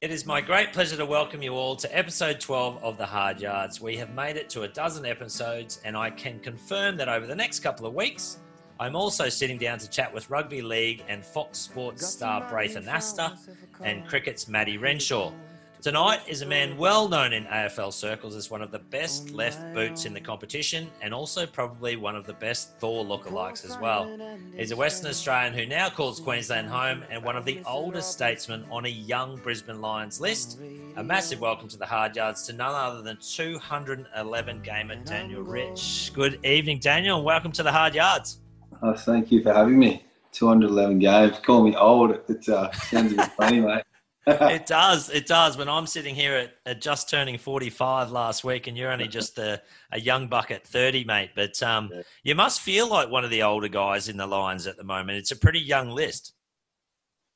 It is my great pleasure to welcome you all to episode 12 of The Hard Yards. We have made it to a dozen episodes, and I can confirm that over the next couple of weeks, I'm also sitting down to chat with rugby league and Fox Sports star Braith Anasta and cricket's Matty Renshaw. Tonight is a man well known in AFL circles as one of the best left boots in the competition and also probably one of the best Thor lookalikes as well. He's a Western Australian who now calls Queensland home and one of the oldest statesmen on a young Brisbane Lions list. A massive welcome to the hard yards to none other than 211 gamer Daniel Rich. Good evening, Daniel, and welcome to the hard yards. Oh, thank you for having me. 211 games. Call me old. It uh, sounds a bit funny, mate. It does. It does. When I'm sitting here at, at, just turning 45 last week, and you're only just a, a young buck at 30, mate. But um, yeah. you must feel like one of the older guys in the Lions at the moment. It's a pretty young list.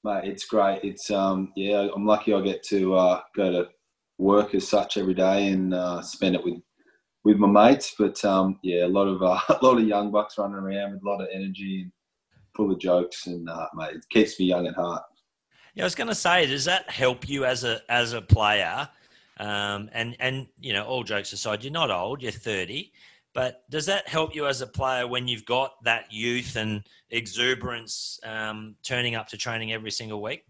Mate, it's great. It's um, yeah. I'm lucky I get to uh, go to work as such every day and uh, spend it with with my mates. But um, yeah, a lot of uh, a lot of young bucks running around with a lot of energy and full of jokes, and uh, mate, it keeps me young at heart. Yeah, I was going to say, does that help you as a as a player? Um, and and you know, all jokes aside, you're not old, you're 30, but does that help you as a player when you've got that youth and exuberance um, turning up to training every single week?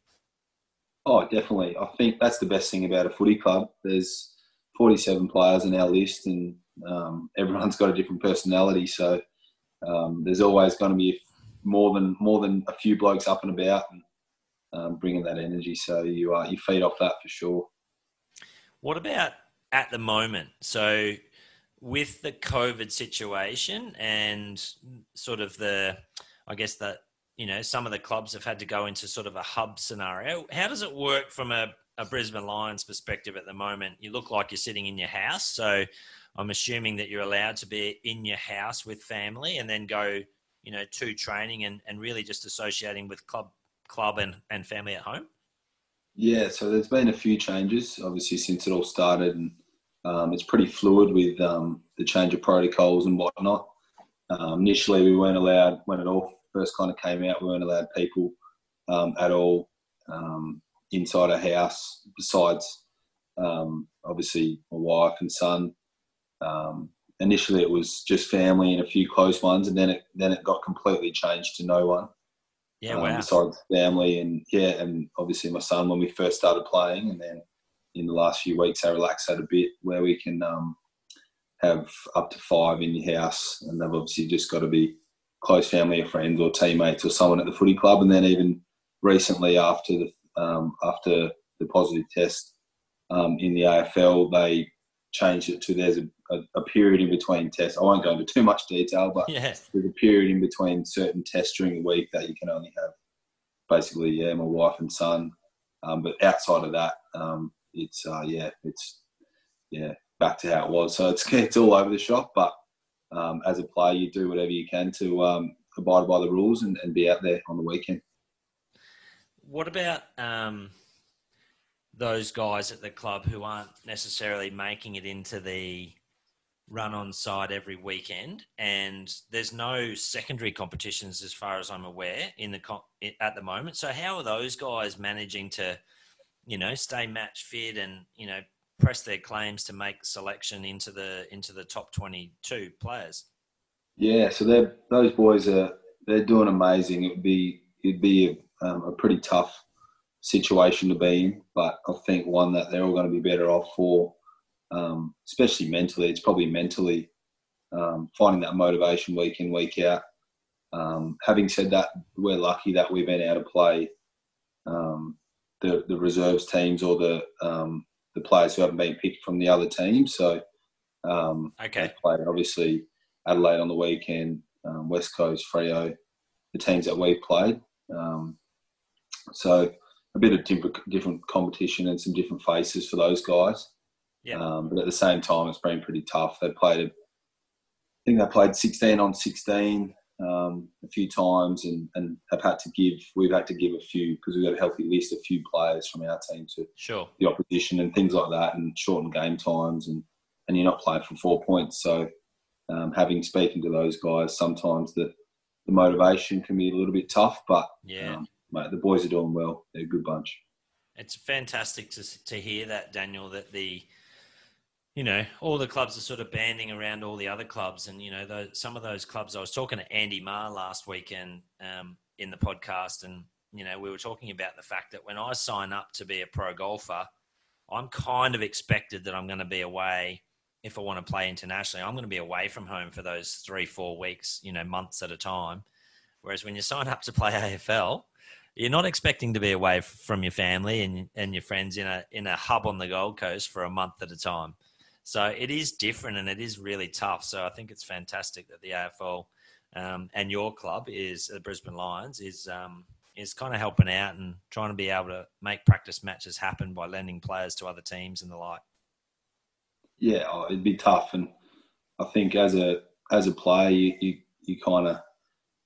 Oh, definitely. I think that's the best thing about a footy club. There's 47 players in our list, and um, everyone's got a different personality. So um, there's always going to be more than more than a few blokes up and about. And, um, bringing that energy. So you uh, you feed off that for sure. What about at the moment? So with the COVID situation and sort of the, I guess that you know some of the clubs have had to go into sort of a hub scenario. How does it work from a, a Brisbane Lions perspective at the moment? You look like you're sitting in your house, so I'm assuming that you're allowed to be in your house with family and then go, you know, to training and, and really just associating with club club and, and family at home? Yeah, so there's been a few changes, obviously, since it all started. And um, it's pretty fluid with um, the change of protocols and whatnot. Um, initially, we weren't allowed, when it all first kind of came out, we weren't allowed people um, at all um, inside a house, besides um, obviously my wife and son. initially, it was just family and a few close ones, and then it then it got completely changed to no one. Yeah, um, wow. Besides family and yeah, and obviously my son when we first started playing, and then in the last few weeks I relaxed that a bit where we can um, have up to five in your house, and they've obviously just got to be close family or friends or teammates or someone at the footy club, and then even recently after the um, after the positive test um, in the AFL, they changed it to there's a, a, a, period in between tests. I won't go into too much detail, but yeah. there's a period in between certain tests during the week that you can only have basically, yeah, my wife and son. Um, but outside of that, um, it's uh, yeah, it's yeah, back to how it was. So it's it's all over the shop. But um, as a player, you do whatever you can to um, abide by the rules and, and, be out there on the weekend. What about um, those guys at the club who aren't necessarily making it into the run on side every weekend and there's no secondary competitions as far as I'm aware in the at the moment. So how are those guys managing to you know stay match fit and you know press their claims to make selection into the into the top 22 players? Yeah so they're those boys are they're doing amazing. It'd be it'd be a, um, a pretty tough situation to be in, but I think one that they're all going to be better off for, um, especially mentally. It's probably mentally um, finding that motivation week in, week out. Um, having said that, we're lucky that we've been able to play um, the, the reserves teams or the um, the players who haven't been picked from the other teams. So, um, okay, played obviously Adelaide on the weekend, West Coast, Freo, the teams that we've played. so a bit of different, different competition and some different faces for those guys. Yeah. Um, but at the same time, it's been pretty tough. They played, I think they played 16 on 16 um, a few times and, and have had to give, we've had to give a few, because we've got a healthy list, a few players from our team to sure. the opposition and things like that and shorten game times and, and you're not playing for four points. So um, having speaking to those guys, sometimes the, the motivation can be a little bit tough, but yeah. Um, mate, the boys are doing well. They're a good bunch. It's fantastic to to hear that, Daniel. That the you know, all the clubs are sort of banding around all the other clubs, and you know, some of those clubs. I was talking to Andy Marr last weekend um, in the podcast, and you know, we were talking about the fact that when I sign up to be a pro golfer, I'm kind of expected that I'm going to be away if I want to play internationally. I'm going to be away from home for those three, four weeks, you know, months at a time. Whereas when you sign up to play AFL, you're not expecting to be away from your family and and your friends in a in a hub on the Gold Coast for a month at a time. So it is different and it is really tough. So I think it's fantastic that the AFL um, and your club is the Brisbane Lions is um, is kind of helping out and trying to be able to make practice matches happen by lending players to other teams and the like. Yeah, oh, it'd be tough, and I think as a as a player, you you, you kind of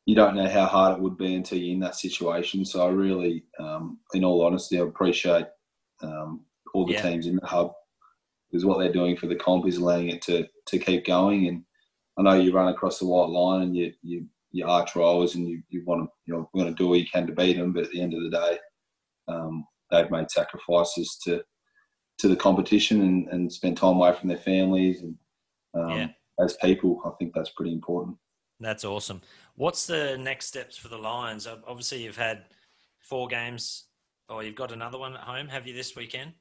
you don't know how hard it would be until you're in that situation. So I really, um, in all honesty, I appreciate um, all the yeah. teams in the hub because what they're doing for the comp is allowing it to to keep going. And I know you run across the white line and you you you arch rowers and you, you want to you know want to do all you can to beat them, but at the end of the day, um, they've made sacrifices to to the competition and, and spend time away from their families and um, yeah. as people, I think that's pretty important. That's awesome. What's the next steps for the Lions? Obviously, you've had four games, or you've got another one at home. Have you this weekend?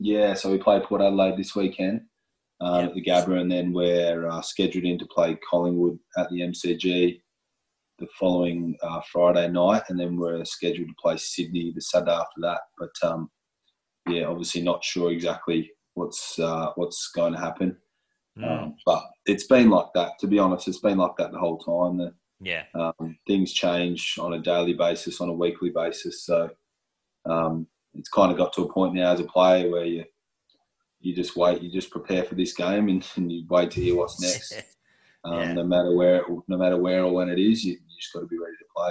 Yeah, so we play Port Adelaide this weekend um, yep. at the Gabba, and then we're uh, scheduled in to play Collingwood at the MCG the following uh, Friday night, and then we're scheduled to play Sydney the Saturday after that. But um, yeah, obviously not sure exactly what's uh, what's going to happen. Mm. Um, but it's been like that. To be honest, it's been like that the whole time. The, yeah, um, things change on a daily basis, on a weekly basis. So um, it's kind of got to a point now as a player where you you just wait, you just prepare for this game, and, and you wait to hear what's next. Um, yeah. No matter where, no matter where or when it is, you, you just got to be ready to play.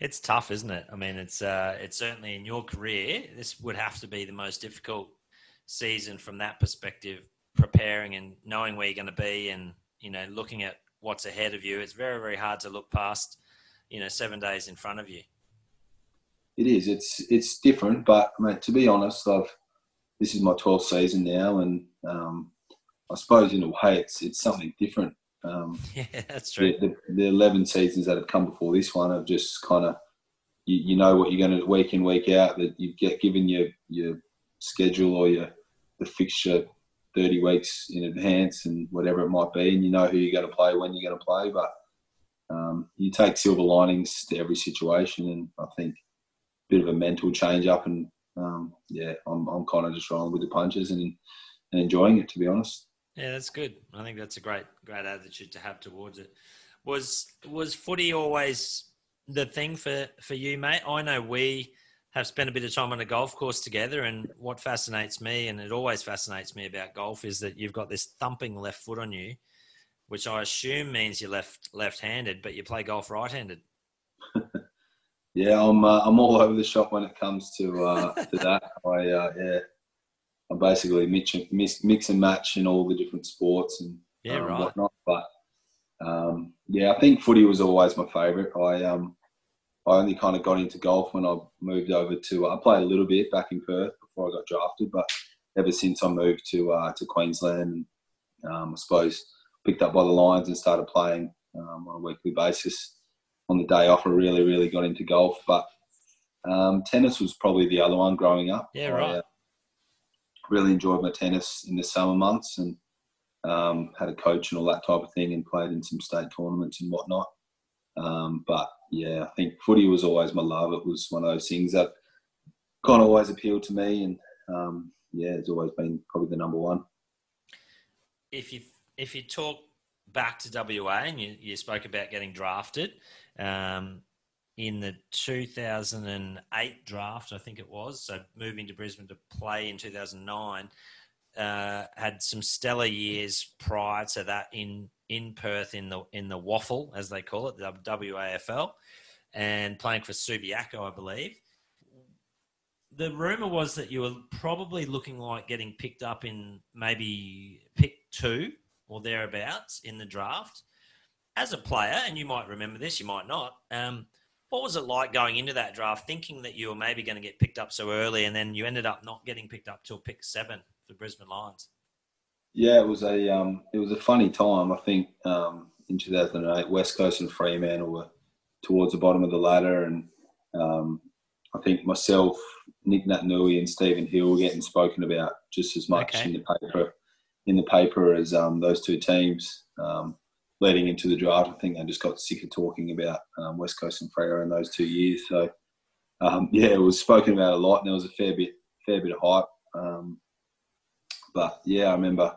It's tough, isn't it? I mean, it's uh, it's certainly in your career, this would have to be the most difficult season from that perspective. Preparing and knowing where you're going to be, and you know, looking at what's ahead of you. It's very, very hard to look past, you know, seven days in front of you it is. It's it's different, but mate, to be honest, I've this is my 12th season now, and um, I suppose in a way it's it's something different. Um, yeah, that's true. The, the, the, 11 seasons that have come before this one have just kind of you, you, know what you're going to week in week out that you get given your your schedule or your the fixture 30 weeks in advance and whatever it might be, and you know who you're going to play when you're going to play, but um, you take silver linings to every situation, and I think bit of a mental change up, and um, yeah, I'm I'm kind of just rolling with the punches and and enjoying it to be honest. Yeah, that's good. I think that's a great great attitude to have towards it. Was was footy always the thing for for you, mate? I know we have spent a bit of time on a golf course together, and what fascinates me, and it always fascinates me about golf, is that you've got this thumping left foot on you, which I assume means you're left left-handed, but you play golf right-handed. Yeah, I'm uh, I'm all over the shop when it comes to uh, to that. I uh, yeah, I basically mix, mix mix and match in all the different sports and yeah, um, right. whatnot. But um, yeah, I think footy was always my favourite. I um I only kind of got into golf when I moved over to. I played a little bit back in Perth before I got drafted, but ever since I moved to uh, to Queensland, um, I suppose picked up by the Lions and started playing um, on a weekly basis on the day off, I really, really got into golf. But um, tennis was probably the other one growing up. Yeah, right. I, uh, really enjoyed my tennis in the summer months and um, had a coach and all that type of thing and played in some state tournaments and whatnot. Um, but yeah, I think footy was always my love. It was one of those things that kind of always appealed to me, and um, yeah, it's always been probably the number one. If you if you talk back to WA and you, you spoke about getting drafted, um, in the 2008 draft, I think it was. So moving to Brisbane to play in 2009, uh, had some stellar years prior to that in in Perth in the in the WAFL as they call it, the WAFL, and playing for Subiaco, I believe. The rumor was that you were probably looking like getting picked up in maybe pick two or thereabouts in the draft as a player, and you might remember this, you might not. Um, What was it like going into that draft, thinking that you were maybe going to get picked up so early, and then you ended up not getting picked up till pick seven for Brisbane Lions? Yeah, it was a um, it was a funny time. I think um, in 2008, West Coast and Fremantle were towards the bottom of the ladder, and um, I think myself, Nick Naitanui, and Stephen Hill were getting spoken about just as much okay. in the paper in the paper as um, those two teams. Um, leading into the draft, I think I just got sick of talking about um, West Coast and Freo in those two years. So um, yeah, it was spoken about a lot, and there was a fair bit fair bit of hype. Um, but yeah, I remember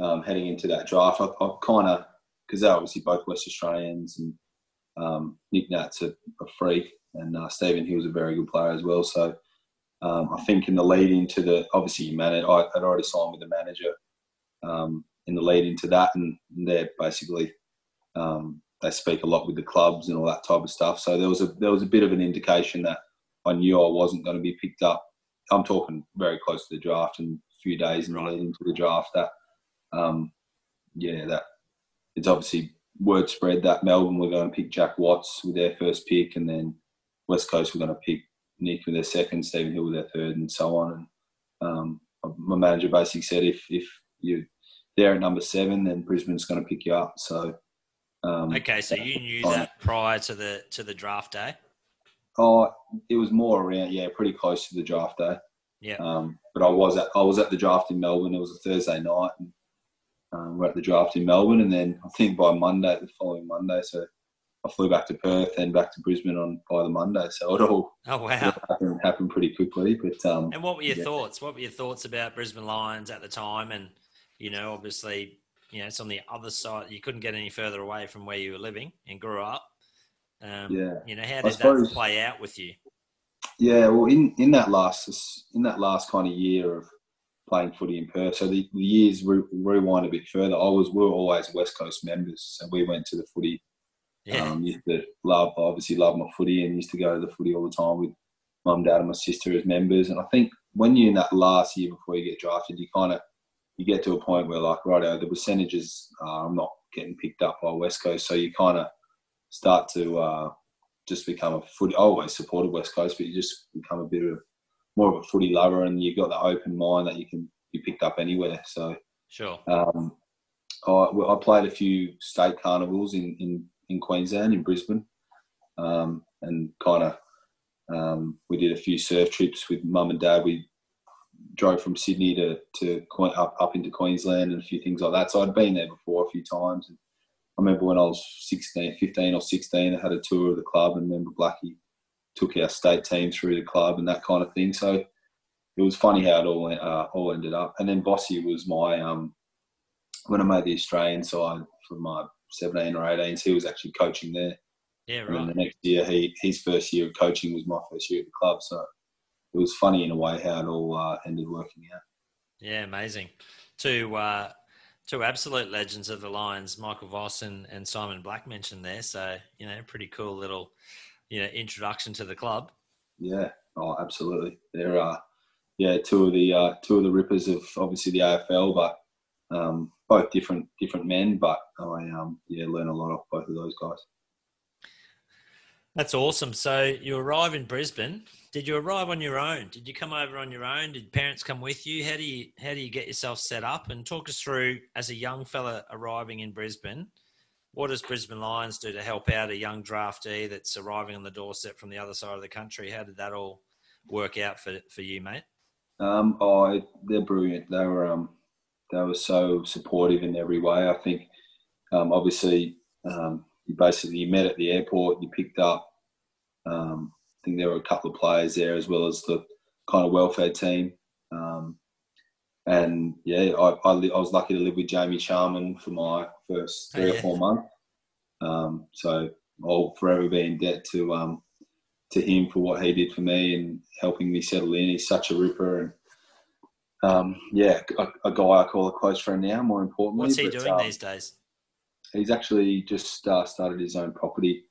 um, heading into that draft. I, I kind of because they're obviously both West Australians, and um, Nick Nat's a, a freak, and uh, Stephen Hill's a very good player as well. So um, I think in the lead into the obviously you manage, I had already signed with the manager in the lead into that, and they're basically um, they speak a lot with the clubs and all that type of stuff. So there was a there was a bit of an indication that I knew I wasn't going to be picked up. I'm talking very close to the draft and a few days in the lead into the draft that um, yeah that it's obviously word spread that Melbourne were going to pick Jack Watts with their first pick, and then West Coast were going to pick Nick with their second, Stephen Hill with their third, and so on. And um, my manager basically said if if you're there at number seven, then Brisbane's going to pick you up. So um, okay, so you knew that prior to the to the draft day. Oh, it was more around yeah, pretty close to the draft day. Yeah. Um, but I was at I was at the draft in Melbourne. It was a Thursday night, and um, we're at the draft in Melbourne, and then I think by Monday, the following Monday, so I flew back to Perth and back to Brisbane on by the Monday. So it all oh wow happened, happened pretty quickly. But um, and what were your yeah. thoughts? What were your thoughts about Brisbane Lions at the time? And you know, obviously, you know, it's on the other side. You couldn't get any further away from where you were living and grew up. Um, yeah. You know, how did suppose, that play out with you? Yeah, well, in, in that last in that last kind of year of playing footy in Perth. So the, the years re- rewind a bit further. I was we were always West Coast members, so we went to the footy. Yeah. Um, used to love obviously love my footy and used to go to the footy all the time with mum, dad, and my sister as members. And I think when you're in that last year before you get drafted, you kind of you get to a point where like right, the percentages uh, I'm not getting picked up by West Coast, so you kind of start to uh, just become a footy. I always supported West Coast, but you just become a bit of more of a footy lover, and you've got the open mind that you can be picked up anywhere. So sure. Um, I, I, played a few state carnivals in, in, in Queensland, in Brisbane, um, and kind of um, we did a few surf trips with mum and dad. We drove from Sydney to, to up, up into Queensland and a few things like that. So I'd been there before a few times. And I remember when I was 16, 15 or 16, I had a tour of the club and remember Blackie took our state team through the club and that kind of thing. So it was funny how it all uh, all ended up. And then Vossi was my um, when I made the Australian side for my 17 or 18s, he was actually coaching there. Yeah, right. And the next year, he his first year of coaching was my first year at the club. So it was funny in a way how it all uh, ended working out. Yeah, amazing. Two uh, two absolute legends of the Lions, Michael Voss and, and Simon Black mentioned there. So you know, pretty cool little you know introduction to the club. Yeah, oh, absolutely. There are yeah two of the uh, two of the rippers of obviously the AFL, but um, both different different men. But I um, yeah learn a lot off both of those guys. That's awesome. So you arrive in Brisbane. Did you arrive on your own? Did you come over on your own? Did parents come with you? How do you how do you get yourself set up? And talk us through as a young fella arriving in Brisbane what does Brisbane Lions do to help out a young draftee that's arriving on the doorstep from the other side of the country? How did that all work out for, for you, mate? Um, oh, they're brilliant. They were um, they were so supportive in every way. I think um, obviously um, you basically you met at the airport. You picked up. Um, think there were a couple of players there as well as the kind of welfare team. Um, and yeah, I, I, I, was lucky to live with Jamie Charman for my first three oh, yeah. or four months. Um, so I'll forever be in debt to um, to him for what he did for me and helping me settle in. He's such a ripper and um, yeah, a, a, guy I call a close friend now. More importantly, what's he but, doing um, these days? He's actually just uh, started his own property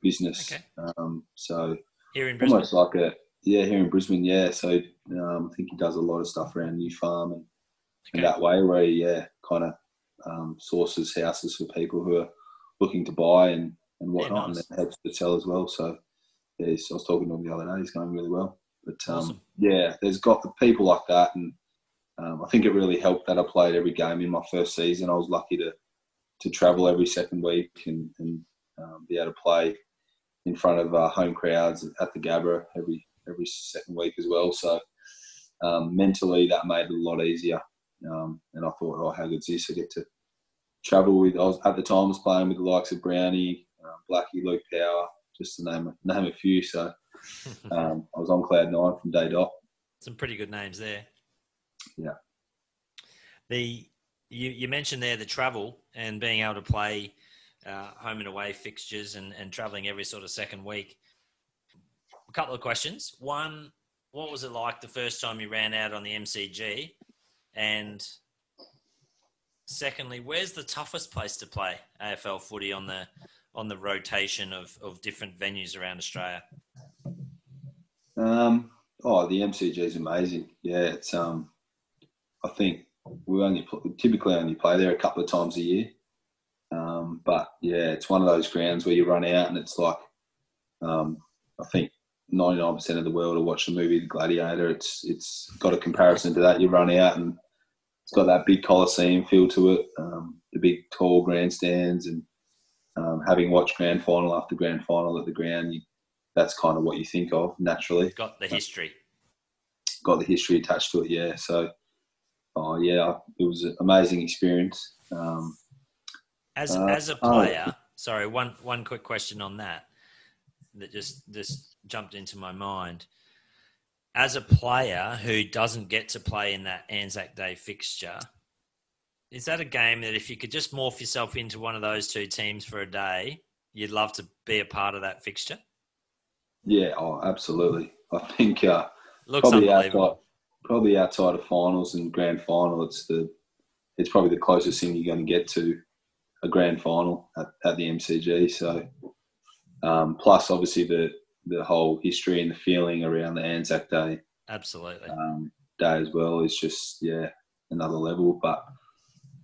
business. Okay. Um, so here in Brisbane, almost like a yeah, here in Brisbane, yeah. So um, I think he does a lot of stuff around New Farm and, okay. and that way, where he yeah, kind of um, sources houses for people who are looking to buy and, and whatnot, yeah, nice. and then helps to sell as well. So yeah, he's, I was talking to him the other day. He's going really well. But um, Awesome. yeah, there's got the people like that, and um, I think it really helped that I played every game in my first season. I was lucky to to travel every second week and, and um, be able to play in front of uh, home crowds at the Gabba every every second week as well. So um, mentally, that made it a lot easier. Um, and I thought, oh, how good's this? I get to travel with. I was at the time I was playing with the likes of Brownie, uh, Blackie, Luke Power, just to name name a few. So um, I was on cloud nine from day dot. Some pretty good names there. Yeah. The you, you mentioned there the travel and being able to play uh, home and away fixtures and, and traveling every sort of second week. A couple of questions. One, what was it like the first time you ran out on the MCG? And secondly, where's the toughest place to play AFL footy on the on the rotation of, of different venues around Australia? Um, oh, the MCG is amazing. Yeah, it's um, I think we only typically only play there a couple of times a year. Um, but yeah, it's one of those grounds where you run out and it's like, um, I think 99% of the world will watch the movie The Gladiator. It's it's got a comparison to that. You run out and it's got that big coliseum feel to it, um, the big tall grandstands, and um, having watched grand final after grand final at the ground, you, that's kind of what you think of naturally. Got the history. Got the history attached to it, yeah. So, oh yeah, it was an amazing experience. Um, as uh, as a oh. player, sorry, one one quick question on that that just just jumped into my mind. As a player who doesn't get to play in that Anzac Day fixture, is that a game that if you could just morph yourself into one of those two teams for a day, you'd love to be a part of that fixture? Yeah, oh, absolutely. I think uh, Looks probably outside, probably outside of finals and grand final, it's the it's probably the closest thing you're going to get to a grand final at, at the MCG. So, um, plus obviously the the whole history and the feeling around the Anzac Day Absolutely. um, day as well is just yeah another level. But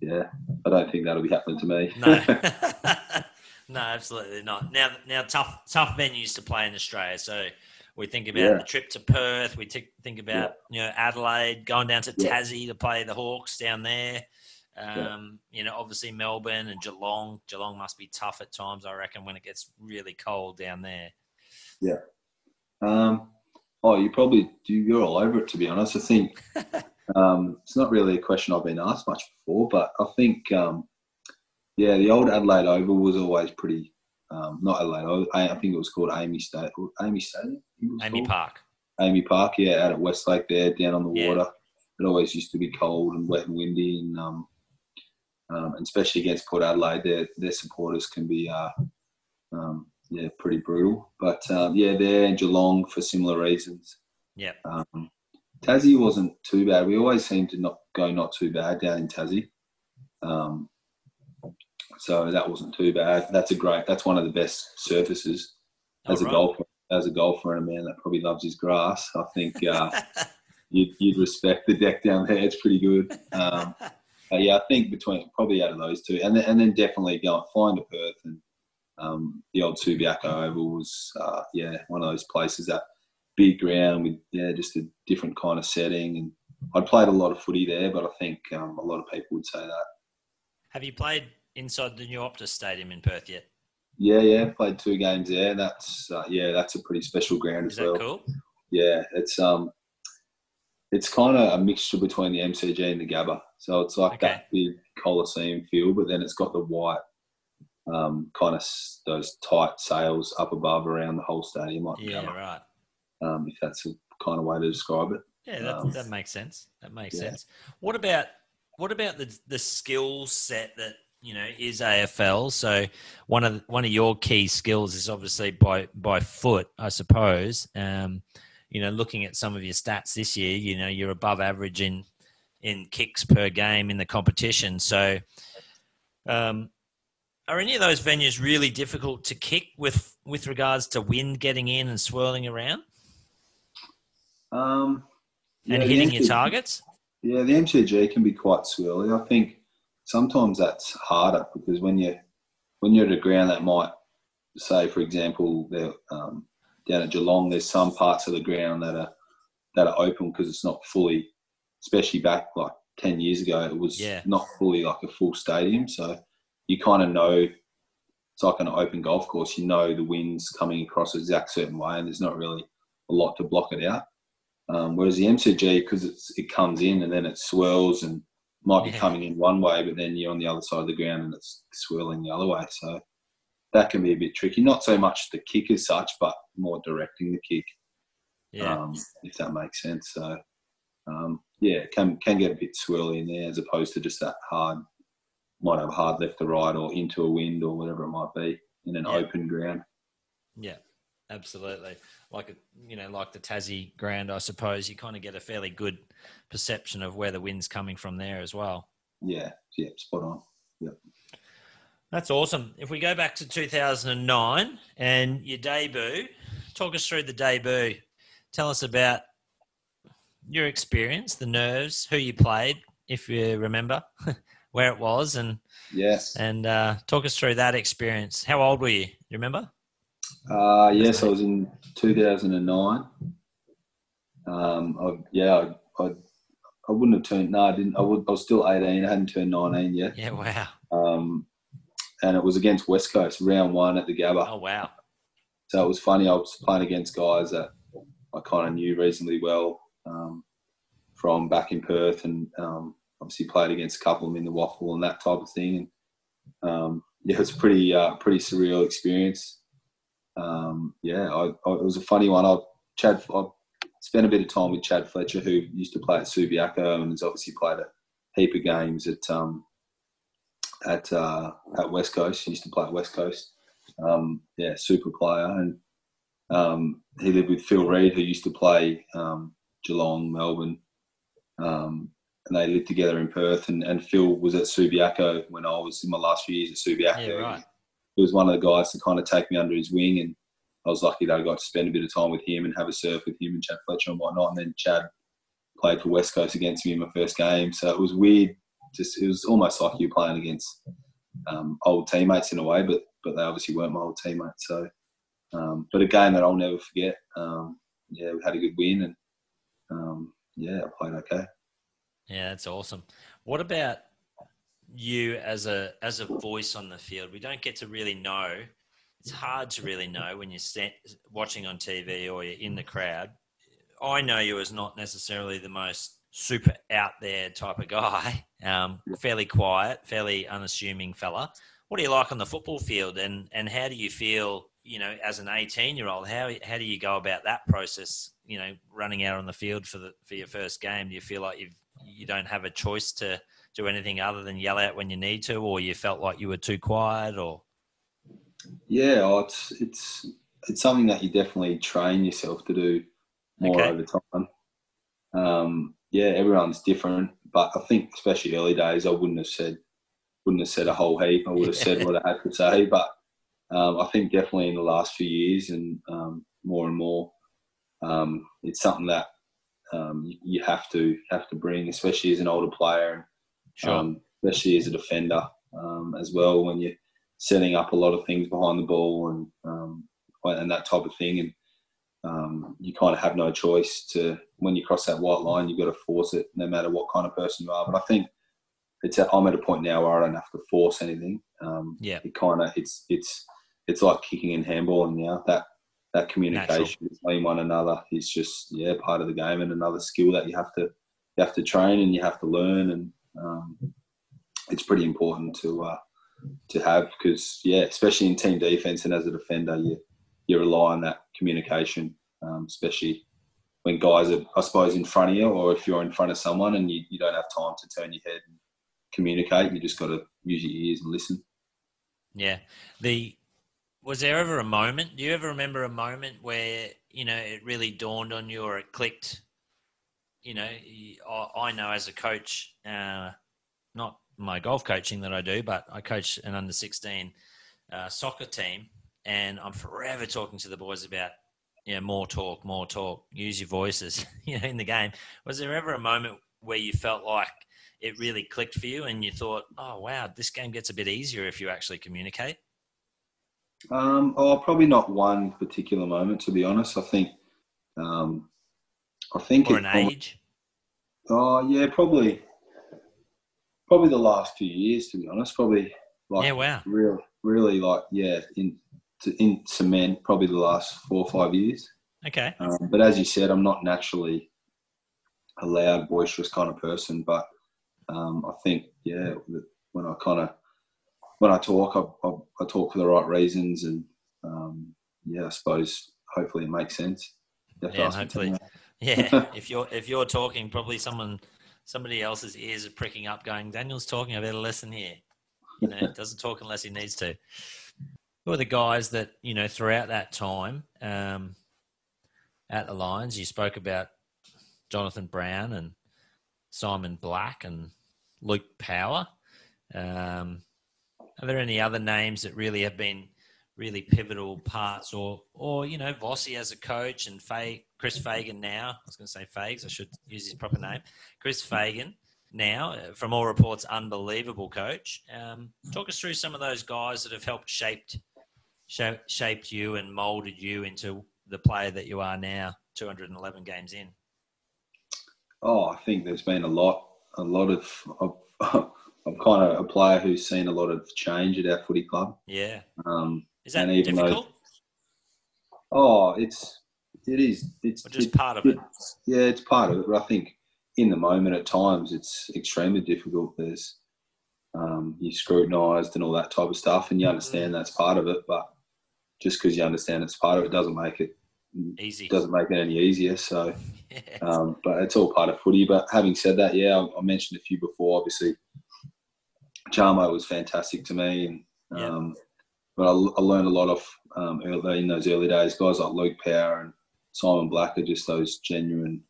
yeah, I don't think that'll be happening to me. No, no, absolutely not. Now, now, tough, tough venues to play in Australia. So we think about Yeah. the trip to Perth. We t- think about you know Adelaide, going down to Yeah. Tassie to play the Hawks down there. Yeah. Um, You know, obviously Melbourne and Geelong. Geelong must be tough at times, I reckon, when it gets really cold down there. Yeah. Um, oh, you probably do. You're all over it, to be honest. I think um, it's not really a question I've been asked much before, but I think, um, yeah, the old Adelaide Oval was always pretty. Um, not Adelaide. I, I think it was called AAMI State. AAMI Stadium. I think it was AAMI called. Park. AAMI Park. Yeah, out at West Lakes there, down on the Yeah. water. It always used to be cold and wet and windy, and um, um, and especially against Port Adelaide, their their supporters can be uh, um, yeah pretty brutal. But um, yeah, there and Geelong for similar reasons. Yeah. Um, Tassie wasn't too bad. We always seem to not go not too bad down in Tassie. Um, so that wasn't too bad. That's a great. That's one of the best surfaces as Oh, a golfer. As a golfer and a man that probably loves his grass, I think uh, you'd, you'd respect the deck down there. It's pretty good. But yeah, I think between probably out of those two, and then, and then definitely go flying to Perth and um, the old Subiaco Oval was uh, yeah one of those places that big ground with yeah just a different kind of setting. And I'd played a lot of footy there, but I think um, a lot of people would say that. Have you played inside the new Optus Stadium in Perth yet? Yeah, yeah, played two games there. That's uh, yeah, that's a pretty special ground Is as well. that cool? Yeah, it's um, it's kind of a mixture between the MCG and the Gabba. So it's like Okay. that big Coliseum feel, but then it's got the white, um, kind of s- those tight sails up above around the whole stadium, like Yeah, Gabba, right. um, if that's a kind of way to describe it. Yeah, that, Um, that makes sense. That makes yeah. sense. What about what about the the skill set that you know is AFL? So one of one of your key skills is obviously by by foot, I suppose. Um, you know, looking at some of your stats this year, you know, you're above average in in kicks per game in the competition. So, um, are any of those venues really difficult to kick with with regards to wind getting in and swirling around Um, and yeah, the hitting your targets? Yeah, the MCG can be quite swirly. I think sometimes that's harder because when you when you're at a ground that might say, for example, they're um, down at Geelong, there's some parts of the ground that are that are open because it's not fully, especially back like ten years ago, it was Yeah. not fully like a full stadium. So you kind of know it's like an open golf course. You know the wind's coming across exact certain way, and there's not really a lot to block it out. Um, whereas the MCG, because it's it comes in and then it swirls and might be Yeah. coming in one way, but then you're on the other side of the ground and it's swirling the other way. So that can be a bit tricky. Not so much the kick as such, but more directing the kick, Yeah. um, if that makes sense. So um, yeah, can can get a bit swirly in there as opposed to just that hard, might have hard left to right or into a wind or whatever it might be in an Yeah. open ground. Yeah, absolutely. Like a, you know, like the Tassie ground, I suppose you kind of get a fairly good perception of where the wind's coming from there as well. Yeah, yeah, spot on. That's awesome. If we go back to 2009 and your debut, talk us through the debut. Tell us about your experience, the nerves, who you played, if you remember, where it was, and Yes. and uh, talk us through that experience. How old were you? You remember? Uh, yes, I was in 2009. Um, I, yeah, I, I, I wouldn't have turned. No, I didn't. I, would, I was still 18. I hadn't turned 19 yet. Yeah. Wow. Um, and it was against West Coast, round one at the Gabba. Oh wow. So it was funny. I was playing against guys that I kind of knew reasonably well um, from back in Perth, and um, obviously played against a couple of them in the WAFL and that type of thing. And um, yeah, it was a pretty uh, pretty surreal experience. Um, yeah, I, I, it was a funny one. I Chad, I spent a bit of time with Chad Fletcher, who used to play at Subiaco and has obviously played a heap of games at um, at uh, at West Coast. He used to play at West Coast. Um, yeah, super player, and um, he lived with Phil Read, who used to play um, Geelong, Melbourne, um, and they lived together in Perth. And, and Phil was at Subiaco when I was in my last few years at Subiaco. Yeah. Right. He was one of the guys to kind of take me under his wing, and I was lucky that I got to spend a bit of time with him and have a surf with him and Chad Fletcher and whatnot. And then Chad played for West Coast against me in my first game, so it was weird. Just it was almost like you playing against um, old teammates in a way, but but they obviously weren't my old teammates. So, um, but a game that I'll never forget. Um, yeah, we had a good win, and um, yeah, I played okay. Yeah, that's awesome. What about you as a as a voice on the field? We don't get to really know. It's hard to really know when you're watching on TV or you're in the crowd. I know you as not necessarily the most super out there type of guy. Um, fairly quiet, fairly unassuming fella. What do you like on the football field, and and how do you feel? You know, as an 18 year old, how how do you go about that process? You know, running out on the field for the for your first game. Do you feel like you've you don't have a choice to do anything other than yell out when you need to, or you felt like you were too quiet, or Yeah, oh, it's it's it's something that you definitely train yourself to do more Okay. over time. Um, yeah, everyone's different, but I think especially early days, I wouldn't have said wouldn't have said a whole heap. I would have said what I had to say, but um, I think definitely in the last few years and um, more and more, um, it's something that um, you, have to have to bring, especially as an older player sure, um, especially as a defender um, as well when you're setting up a lot of things behind the ball and um, and that type of thing. And um, you kind of have no choice to when you cross that white line, you've got to force it, no matter what kind of person you are. But I think it's at, I'm at a point now where I don't have to force anything. Um, yeah, it kind of it's it's it's like kicking and handballing now. That that communication between one another is just yeah part of the game and another skill that you have to you have to train and you have to learn and um, it's pretty important to uh, to have because yeah especially in team defense and as a defender you you rely on that communication um, especially when guys are I suppose in front of you or if you're in front of someone and you, you don't have time to turn your head and communicate you just got to use your ears and listen yeah. The was there ever a moment? Do you ever remember a moment where you know it really dawned on you or it clicked? You know, I, know as a coach, uh, not my golf coaching that I do, but I coach an under sixteen uh, soccer team, and I'm forever talking to the boys about you know more talk, more talk, use your voices, you know, in the game. Was there ever a moment where you felt like it really clicked for you and you thought, oh wow, this game gets a bit easier if you actually communicate? Um, oh, probably not one particular moment, to be honest. I think, um, I think or an age. Oh yeah, probably, probably the last few years, to be honest. Probably like yeah, wow, real, really like yeah, in in cement, probably the last four or five years. Okay. Um, but as you said, I'm not naturally a loud, boisterous kind of person, but um, I think yeah, when I kind of when I talk, I, I, I, talk for the right reasons, and um, yeah, I suppose hopefully it makes sense. Yeah, hopefully. Yeah, if you're if you're talking, probably someone somebody else's ears are pricking up, going, "Daniel's talking. I better listen here." You know, doesn't talk unless he needs to. Who are the guys that you know throughout that time um, at the Lions? You spoke about Jonathan Brown and Simon Black and Luke Power. Um, are there any other names that really have been really pivotal parts, or or you know, Vossi as a coach and Chris Fagan now? I was going to say Fags. I should use his proper name. Chris Fagan now, uh, from all reports, unbelievable coach. Um, talk us through some of those guys that have helped shaped shaped you and molded you into the player that you are now, 211 games in. Oh, I think there's been a lot, a lot of. of I'm kind of a player who's seen a lot of change at our footy club. Yeah. Um, is that even difficult? Though, oh, it's it is. It's or just it, part of it. Yeah, it's part of it. But I think in the moment, at times, it's extremely difficult. There's um, you're scrutinised and all that type of stuff, and you understand mm. that's part of it. But just because you understand it's part of it doesn't make it easy. Doesn't make it any easier. So, yeah. um, but it's all part of footy. But having said that, yeah, I, I mentioned a few before. Obviously, Jamo was fantastic to me, and um, but I, I, learned a lot of um, early, in those early days. Guys like Luke Power and Simon Black are just those genuine,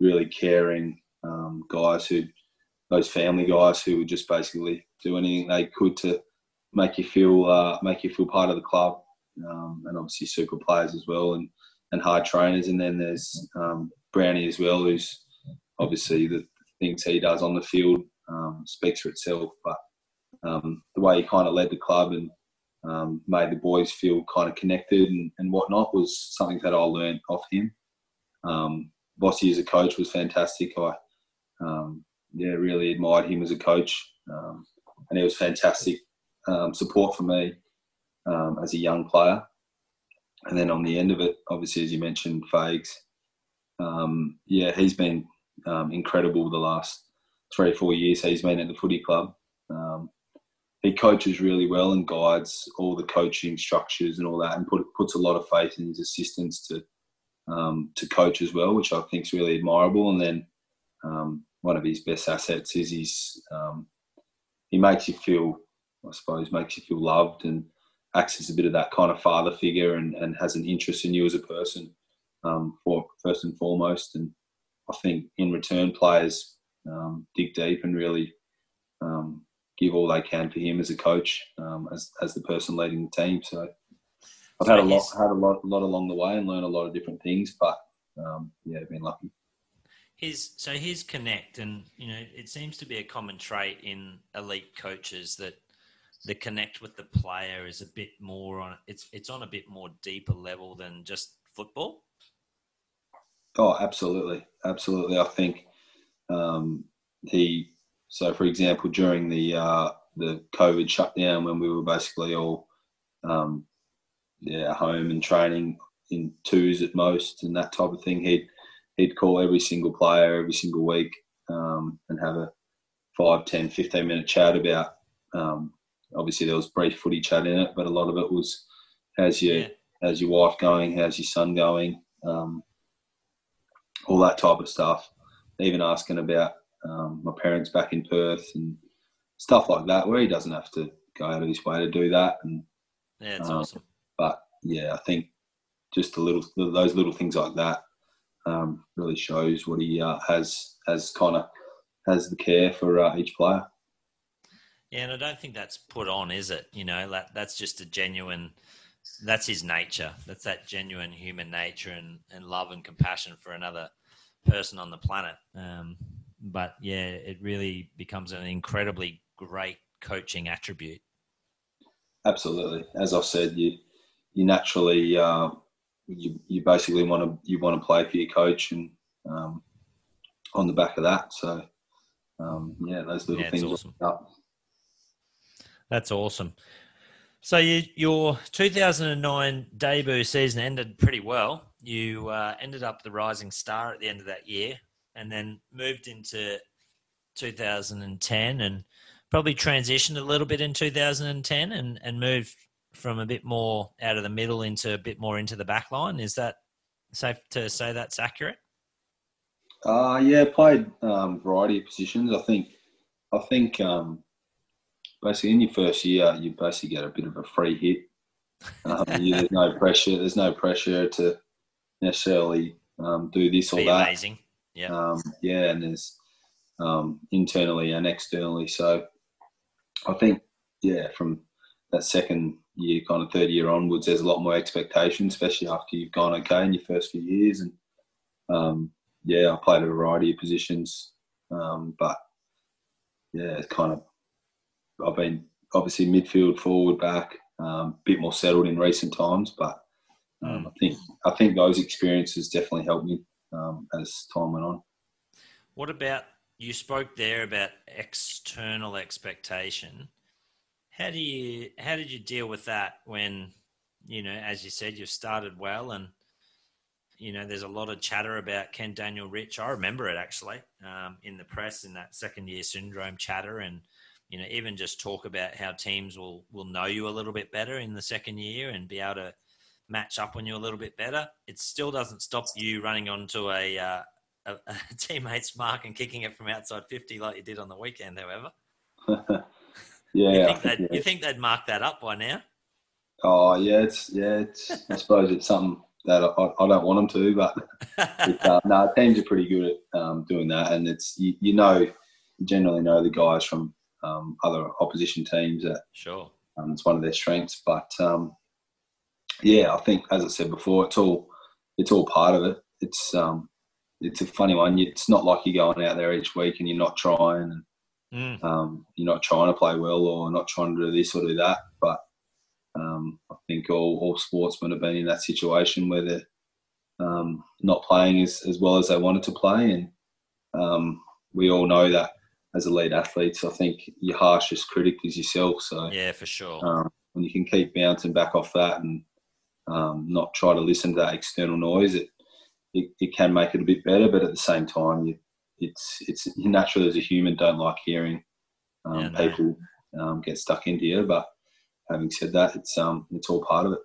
really caring um, guys who, those family guys who would just basically do anything they could to make you feel uh, make you feel part of the club, um, and obviously super players as well, and and hard trainers. And then there's um, Brownie as well, who's obviously the things he does on the field um, speaks for itself, but um, the way he kind of led the club and um, made the boys feel kind of connected and, and, whatnot was something that I learned off him. Um, Vossi as a coach was fantastic. I um, yeah really admired him as a coach, um, and he was fantastic um, support for me um, as a young player. And then on the end of it, obviously as you mentioned, Fags, yeah, he's been incredible the last three or four years. He's been at the footy club. Um, he coaches really well and guides all the coaching structures and all that, and put, puts a lot of faith in his assistants to um, to coach as well, which I think is really admirable. And then um, one of his best assets is his um, he makes you feel, I suppose, makes you feel loved and acts as a bit of that kind of father figure and, and has an interest in you as a person, um, for first and foremost. And I think in return, players um, dig deep and really um, give all they can for him as a coach, um, as as the person leading the team. So I've had a lot, had a lot, lot along the way, and learned a lot of different things. But um, yeah, been lucky. His so his connect, and you know, it seems to be a common trait in elite coaches that the connect with the player is a bit more on it's it's on a bit more deeper level than just football. Oh, absolutely, absolutely. I think um, he so, for example, during the uh, the COVID shutdown, when we were basically all um, yeah home and training in twos at most, and that type of thing, he'd he'd call every single player every single week um, and have a 5, 10, 15 minute chat about. Um, obviously, there was brief footy chat in it, but a lot of it was how's your yeah. how's your wife going, how's your son going, um, all that type of stuff. Even asking about um, my parents back in Perth and stuff like that, where he doesn't have to go out of his way to do that. And yeah, it's um, awesome. But yeah, I think just a little those little things like that um, really shows what he uh, has has kind of has the care for uh, each player. Yeah, and I don't think that's put on, is it? You know, that that's just a genuine. That's his nature. That's that genuine human nature and, and love and compassion for another person on the planet. Um, but yeah, it really becomes an incredibly great coaching attribute. Absolutely, as I've said, you you naturally uh, you you basically want to you want to play for your coach and um, on the back of that. So um, yeah, those little Yeah, things. awesome. Up. That's awesome. So you, your 2009 debut season ended pretty well. You uh, ended up the rising star at the end of that year, and then moved into 2010, and probably transitioned a little bit in 2010, and and moved from a bit more out of the middle into a bit more into the back line. Is that safe to say that's accurate? Uh, yeah, played um, variety of positions. I think, I think um, basically in your first year, you basically get a bit of a free hit. Um, you, there's no pressure. There's no pressure to necessarily um, do this or that. amazing. Yeah. Um, yeah, and there's um, internally and externally. So I think, yeah, from that second year, kind of third year onwards, there's a lot more expectation, especially after you've gone okay in your first few years. And um, yeah, I played a variety of positions, um, but yeah, it's kind of I've been obviously midfield, forward, back, a um, bit more settled in recent times, but um, I think I think those experiences definitely helped me um, as time went on. What about you spoke there about external expectation? How do you how did you deal with that when you know, as you said, you've started well and you know, there's a lot of chatter about Ken Daniel Rich. I remember it actually um, in the press in that second year syndrome chatter, and you know, even just talk about how teams will will know you a little bit better in the second year and be able to match up on you a little bit better. It still doesn't stop you running onto a, uh, a, a teammate's mark and kicking it from outside fifty like you did on the weekend. However, yeah, you think, think, they'd, yeah. you think they'd mark that up by now? Oh yeah, it's yeah, it's. I suppose it's something that I, I don't want them to, but uh, no, teams are pretty good at um, doing that, and it's you, you know, you generally know the guys from um, other opposition teams sure. um, it's one of their strengths. But um, yeah, I think as I said before, it's all it's all part of it. It's um, it's a funny one. It's not like you're going out there each week and you're not trying, and Mm. um, you're not trying to play well or not trying to do this or do that. But um, I think all, all sportsmen have been in that situation where they're um, not playing as, as well as they wanted to play. And um, we all know that as elite athletes, I think your harshest critic is yourself. So Yeah, for sure. um, when you can keep bouncing back off that and um, not try to listen to that external noise, it, it, it can make it a bit better. But at the same time, you, it's it's you naturally as a human don't like hearing um, Yeah, people um, get stuck into you. But having said that, it's um it's all part of it.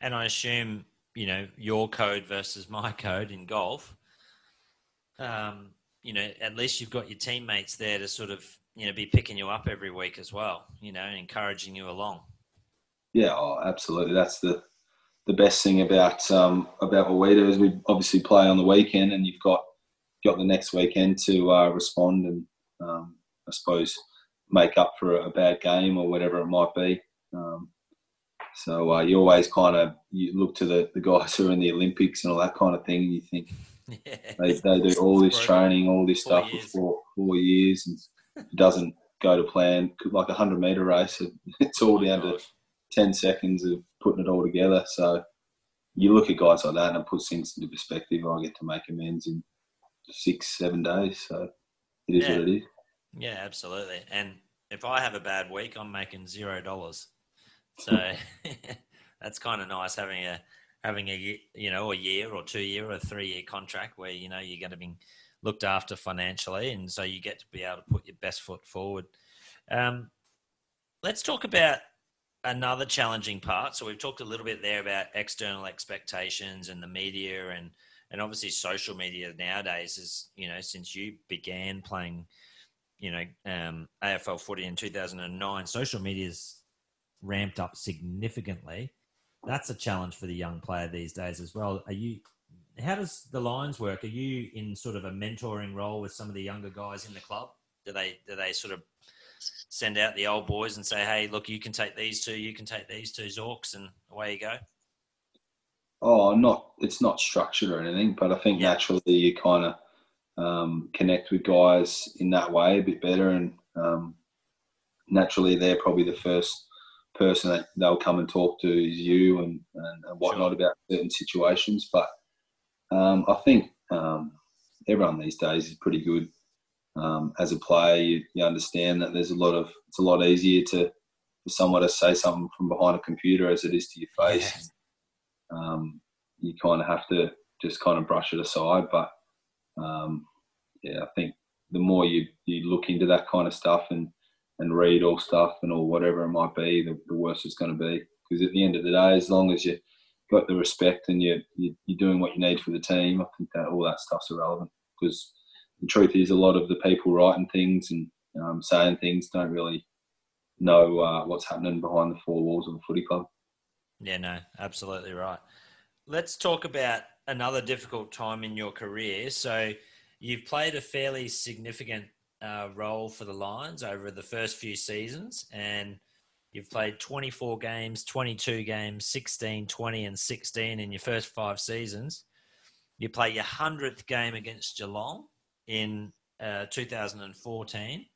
And I assume, you know, your code versus my code in golf, um, you know, at least you've got your teammates there to sort of, you know, be picking you up every week as well, you know, and encouraging you along. Yeah, oh, absolutely. That's the the best thing about um, about what we do is we obviously play on the weekend, and you've got got the next weekend to uh, respond and um, I suppose make up for a bad game or whatever it might be. Um, so uh, you always kind of you look to the, the guys who are in the Olympics and all that kind of thing, and you think yeah. they, they do all this training, all this four stuff years. for four, four years, and it doesn't go to plan. Like a hundred meter race, it's all Oh down to 10 seconds of putting it all together. So you look at guys like that and it puts things into perspective. I get to make amends in six, seven days. So it is Yeah. what it is. Yeah, absolutely. And if I have a bad week, I'm making zero dollars. So that's kind of nice having a having a you know a year or two year or three year contract where you know you're going to be looked after financially, and so you get to be able to put your best foot forward. Um, let's talk about another challenging part. So we've talked a little bit there about external expectations and the media and and obviously social media nowadays is you know since you began playing you know um, AFL footy in 2009 social media's ramped up significantly. That's a challenge for the young player these days as well. Are you how does the Lions work? Are you in sort of a mentoring role with some of the younger guys in the club? Do they do they sort of send out the old boys and say hey look you can take these two you can take these two zorks and away you go? Oh, not it's not structured or anything, but I think Yeah. naturally you kind of um, connect with guys in that way a bit better, and um, naturally they're probably the first person that they'll come and talk to is you and, and, and whatnot sure. about certain situations. But um, I think um, everyone these days is pretty good. Um, as a player, you, you, understand that there's a lot of it's a lot easier to for someone to say something from behind a computer as it is to your face. Yeah. Um, you kind of have to just kind of brush it aside. But um, yeah, I think the more you, you look into that kind of stuff and, and read all stuff and all whatever it might be, the, the worse it's going to be. Because at the end of the day, as long as you got the respect and you, you you're doing what you need for the team, I think that all that stuff's irrelevant. Because the truth is, a lot of the people writing things and um, saying things don't really know uh, what's happening behind the four walls of a footy club. Yeah, no, absolutely right. Let's talk about another difficult time in your career. So, you've played a fairly significant uh, role for the Lions over the first few seasons, and you've played 24 games, 22 games, 16, 20, and 16 in your first five seasons. You play your 100th game against Geelong in uh, 2014.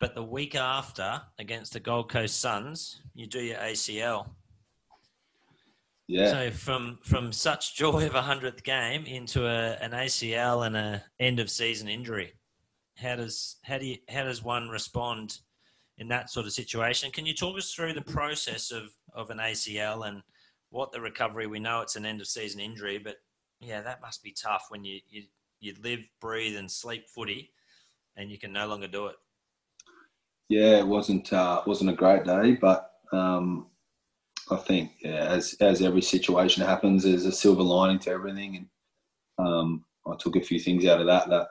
But the week after, against the Gold Coast Suns, you do your ACL. Yeah. So from from such joy of a hundredth game into a, an ACL and a end of season injury, how does how do you, how does one respond in that sort of situation? Can you talk us through the process of of an ACL and what the recovery? We know it's an end of season injury, but yeah, that must be tough when you you, you live, breathe, and sleep footy, and you can no longer do it. Yeah, it wasn't uh, wasn't a great day, but um, I think yeah, as as every situation happens, there's a silver lining to everything, and um, I took a few things out of that that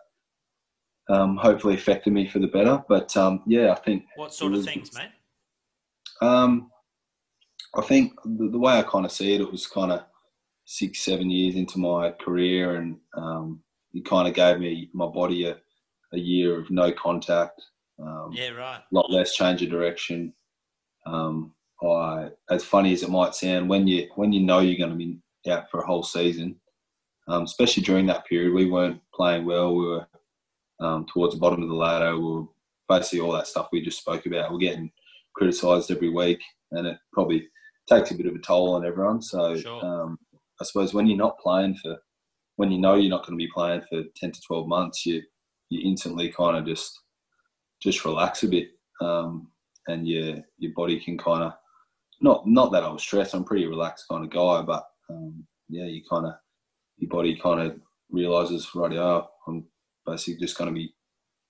um, hopefully affected me for the better. But um, yeah, I think what sort was, of things, mate? Um, I think the, the way I kind of see it, it was kind of six, seven years into my career, and um, it kind of gave me my body a, a year of no contact. Um, yeah, right. A lot less change of direction. Um, I, as funny as it might sound, when you when you know you're going to be out for a whole season, um, especially during that period, we weren't playing well. We were um, towards the bottom of the ladder. We were basically all that stuff we just spoke about. We're getting criticised every week, and it probably takes a bit of a toll on everyone. So sure. um, I suppose when you're not playing for, when you know you're not going to be playing for ten to twelve months, you you instantly kind of just just relax a bit, um, and your your body can kind of not not that I was stressed. I'm a pretty relaxed kind of guy, but um, yeah, you kind of your body kind of realizes, right, oh, I'm basically just going to be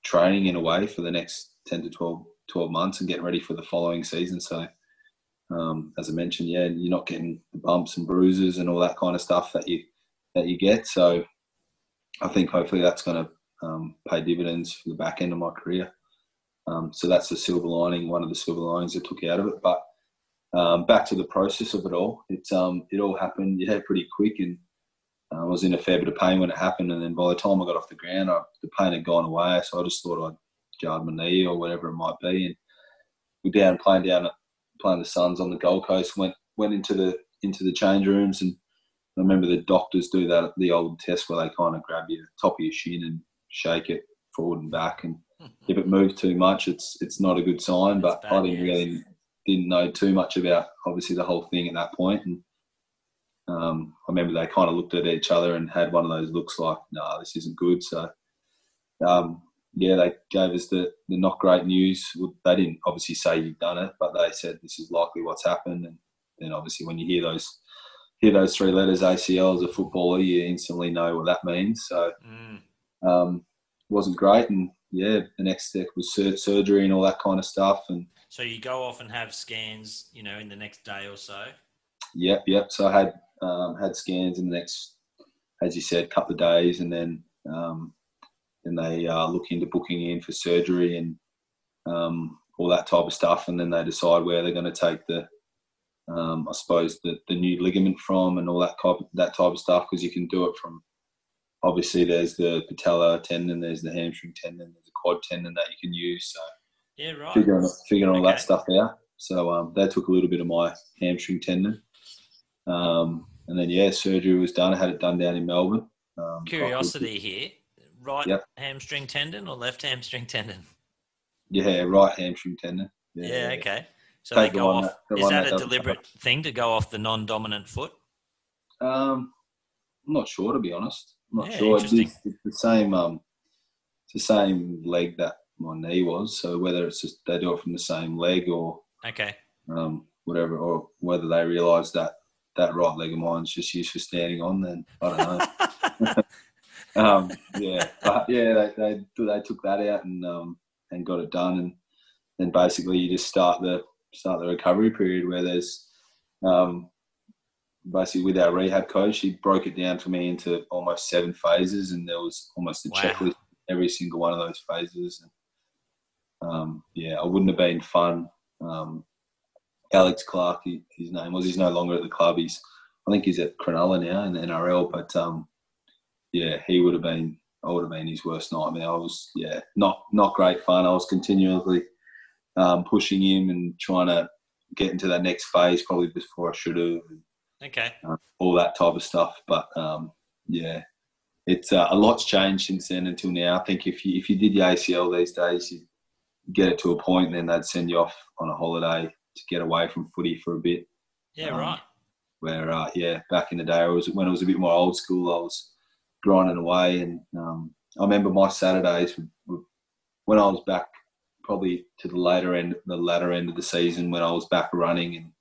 training in a way for the next 10 to 12, 12 months and getting ready for the following season. So, um, as I mentioned, yeah, you're not getting the bumps and bruises and all that kind of stuff that you that you get. So, I think hopefully that's going to um, pay dividends for the back end of my career. Um, so that's the silver lining, one of the silver linings I took out of it. But um, back to the process of it all. It um, it all happened yeah pretty quick, and Um, I was in a fair bit of pain when it happened. And then by the time I got off the ground, I, the pain had gone away. So I just thought I'd jarred my knee or whatever it might be, and we're down playing down playing the Suns on the Gold Coast. Went went into the into the change rooms, and I remember the doctors do that the old test where they kind of grab your top of your shin and shake it forward and back, and if it moves too much, it's it's not a good sign. But I didn't really didn't know too much about obviously the whole thing at that point. And um, I remember they kind of looked at each other and had one of those looks like, "No, nah, this isn't good." So um, yeah, they gave us the, the not great news. They didn't obviously say you've done it, but they said this is likely what's happened. And then obviously when you hear those hear those three letters ACL as a footballer, you instantly know what that means. So mm. um, wasn't great. And yeah, the next step was surgery and all that kind of stuff. And so you go off and have scans, you know, in the next day or so. Yep, yep. So I had um, had scans in the next, as you said, couple of days, and then um, then they uh, look into booking in for surgery and um, all that type of stuff, and then they decide where they're going to take the, um, I suppose the, the new ligament from and all that type of, that type of stuff because you can do it from. Obviously, there's the patella tendon, there's the hamstring tendon, there's the quad tendon that you can use. So yeah, right. Figuring, figuring okay. all that stuff out. So um, that took a little bit of my hamstring tendon. Um, and then, yeah, surgery was done. I had it done down in Melbourne. Um, Curiosity here. Right yep. hamstring tendon or left hamstring tendon? Yeah, right hamstring tendon. Yeah, yeah okay. So they Take the go off. that- is that that a deliberate thing to go off the non-dominant foot? Um, I'm not sure to be honest. I'm not Yeah, sure. It's, it's the same. Um, it's the same leg that my knee was. So whether it's just they do it from the same leg or Okay. um, whatever, or whether they realise that that right leg of mine's just used for standing on, then I don't know. um, yeah, but yeah, they, they they took that out and um, and got it done, and then basically you just start the start the recovery period where there's um, basically with our rehab coach, he broke it down for me into almost seven phases, and there was almost a Wow. checklist every single one of those phases. And um, yeah, it wouldn't have been fun. Um, Alex Clark, he, his name was. He's no longer at the club. He's, I think he's at Cronulla now in the NRL. But um, yeah, he would have been. I would have been his worst nightmare. I was, yeah, not not great fun. I was continually um, pushing him and trying to get into that next phase, probably before I should have, Okay. uh, all that type of stuff. But um, yeah, it's uh, a lot's changed since then until now. I think if you if you did the ACL these days, you get it to a point, and then they'd send you off on a holiday to get away from footy for a bit. Yeah. Um, right. Where uh, yeah, back in the day, I was when it was a bit more old school. I was grinding away, and um, I remember my Saturdays when I was back, probably to the later end, the latter end of the season, when I was back running and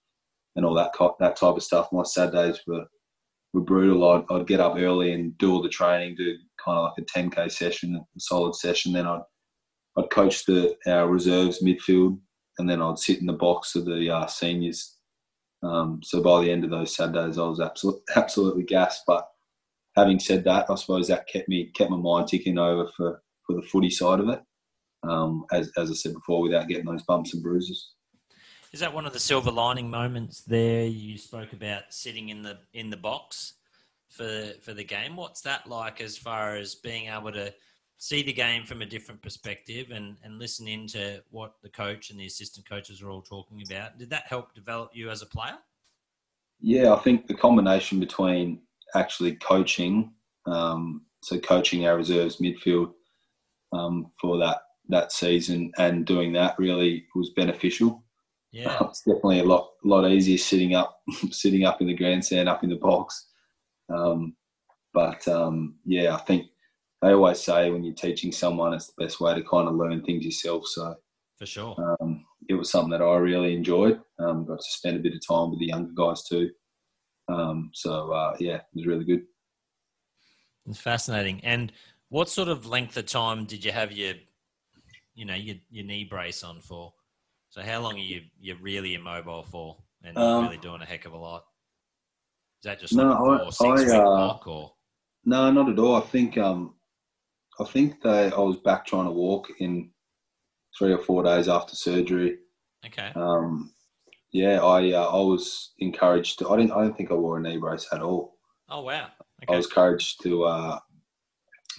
and all that that type of stuff. My Saturdays were were brutal. I'd, I'd get up early and do all the training, do kind of like a 10k session, a solid session. Then I'd I'd coach the our reserves midfield, and then I'd sit in the box of the uh, seniors. Um, so by the end of those Saturdays, I was absolutely absolutely gassed. But having said that, I suppose that kept me kept my mind ticking over for, for the footy side of it. Um, as as I said before, without getting those bumps and bruises. Is that one of the silver lining moments there? You spoke about sitting in the in the box for for the game. What's that like as far as being able to see the game from a different perspective and and listen into what the coach and the assistant coaches are all talking about? Did that help develop you as a player? Yeah, I think the combination between actually coaching, um, so coaching our reserves midfield um, for that that season and doing that really was beneficial. Yeah. It's definitely a lot lot easier sitting up sitting up in the grandstand, up in the box. Um, but um, yeah, I think they always say when you're teaching someone, it's the best way to kind of learn things yourself. So For sure. um, it was something that I really enjoyed. Um, got to spend a bit of time with the younger guys too. Um, so uh, yeah, it was really good. It's fascinating. And what sort of length of time did you have your, you know, your, your knee brace on for? So how long are you you really immobile for, and not Um, really doing a heck of a lot? Is that just No, like I- six I, uh, or No, not at all. I think um, I think they, I was back trying to walk in three or four days after surgery. okay, Um, yeah, I uh, I was encouraged. To, I didn't. I don't think I wore a knee brace at all. oh wow, Okay. I was encouraged to uh,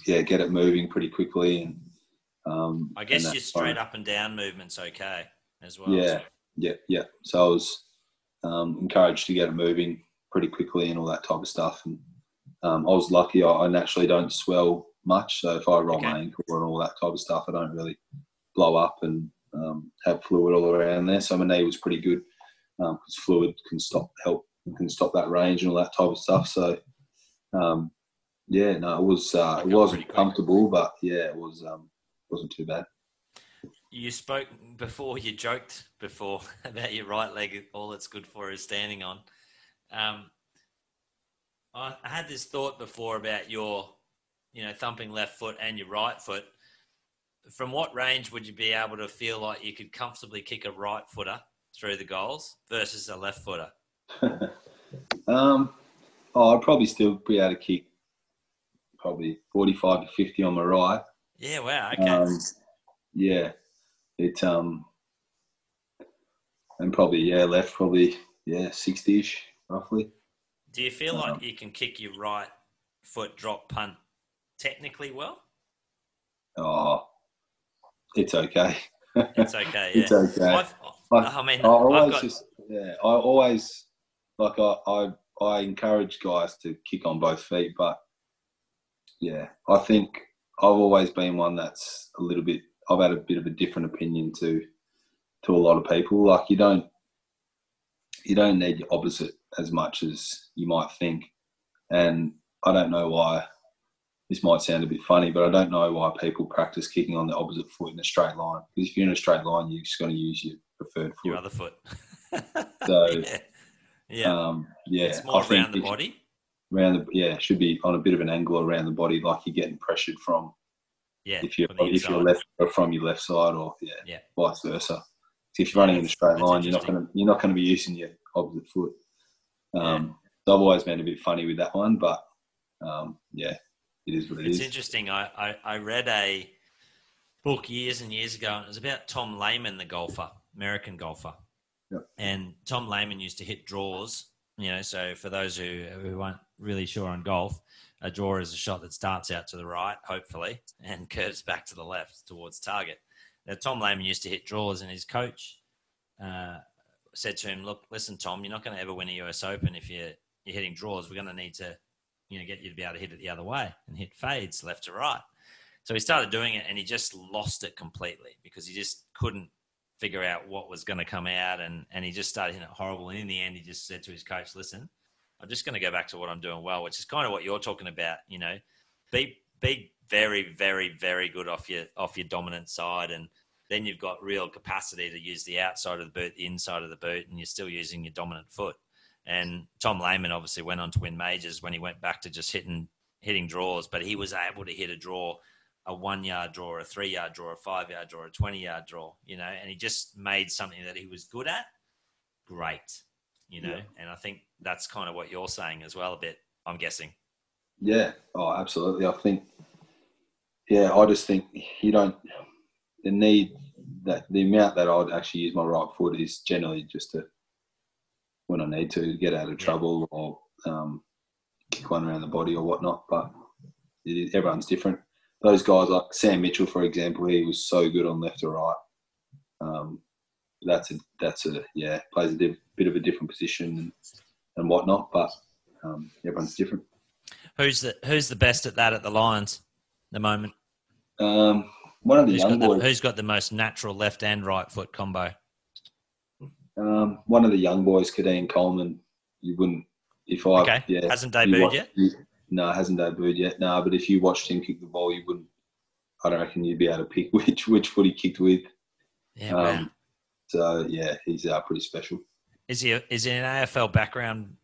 yeah get it moving pretty quickly and. Um, I guess your straight fine. up and down movements okay as well. Yeah. so- Yeah, yeah. So I was um, encouraged to get it moving pretty quickly and all that type of stuff. And um, I was lucky. I, I naturally don't swell much, so if I roll my ankle and all that type of stuff, I don't really blow up and um, have fluid all around there. So my knee was pretty good because fluid can stop help can stop that range and all that type of stuff. So um, yeah, no, it was uh, it wasn't comfortable, but yeah, it was um, wasn't too bad. You spoke before. You joked before about your right leg. All it's good for is standing on. Um, I had this thought before about your, you know, thumping left foot and your right foot. From what range would you be able to feel like you could comfortably kick a right footer through the goals versus a left footer? um, oh, I'd probably still be able to kick probably 45 to 50 on my right. Yeah. Wow. Okay. Um, yeah, it um, and probably yeah, left probably yeah, 60ish roughly. Do you feel um, like you can kick your right foot drop punt technically well? Oh, it's okay. It's okay. Yeah. It's okay. I've, I- mean, I always I've got, just yeah, I always like I, I I encourage guys to kick on both feet, but yeah, I think I've always been one that's a little bit. I've had a bit of a different opinion to to a lot of people. Like you don't you don't need your opposite as much as you might think. And I don't know why this might sound a bit funny, but I don't know why people practice kicking on the opposite foot in a straight line. Because if you're in a straight line, you're just going to use your preferred foot. Your other foot. So, yeah. Yeah. Um, yeah, it's more I around the body. Around the yeah, should be on a bit of an angle around the body, like you're getting pressured from Yeah. if you're from if you're left or from your left side, or yeah, Yeah. vice versa. So if you're running in a straight line, you're not going to you're not going to be using your opposite foot. Um, so I've always been a bit funny with that one, but um, yeah, it is what it It's is. interesting. I, I, I read a book years and years ago, and it was about Tom Lehman, the golfer, American golfer. Yep. And Tom Lehman used to hit draws. You know, so for those who, who aren't really sure on golf, a draw is a shot that starts out to the right, hopefully, and curves back to the left towards target. Now, Tom Lehman used to hit draws, and his coach uh, said to him, "Look, listen, Tom, you're not going to ever win a US Open if you're you're hitting draws. We're going to need to you know, get you to be able to hit it the other way and hit fades left to right. So he started doing it and he just lost it completely because he just couldn't figure out what was going to come out and, and he just started hitting it horrible. And in the end, he just said to his coach, listen, I'm just going to go back to what I'm doing well, which is kind of what you're talking about, you know, be, be very, very, very good off your, off your dominant side. And then you've got real capacity to use the outside of the boot, the inside of the boot, and you're still using your dominant foot. And Tom Lehman obviously went on to win majors when he went back to just hitting hitting draws, but he was able to hit a draw, a one yard draw, a three yard draw, a five yard draw, a twenty yard draw, you know, and he just made something that he was good at great, you know. Yeah. And I think that's kind of what you're saying as well a bit, I'm guessing. Yeah, oh, absolutely. I think, yeah, I just think you don't the need that the amount that I'd actually use my right foot is generally just to when I need to get out of trouble or um, kick one around the body or whatnot. But is, everyone's different. Those guys like Sam Mitchell, for example, he was so good on left or right. Um, that's a that's a yeah plays a diff, bit of a different position and, and whatnot. But um, everyone's different. Who's the who's the best at that at the Lions at the moment? Um, one of the Who's young got the, who's got the most natural left and right foot combo? Um, one of the young boys, Keidean Coleman. You wouldn't if I Okay. yeah Hasn't debuted watch- yet? you- no, hasn't debuted yet. No, but if you watched him kick the ball, you wouldn't. I don't reckon you'd be able to pick which which foot he kicked with. Yeah, wow. Um, so yeah, he's uh, pretty special. Is he a, is he an AFL background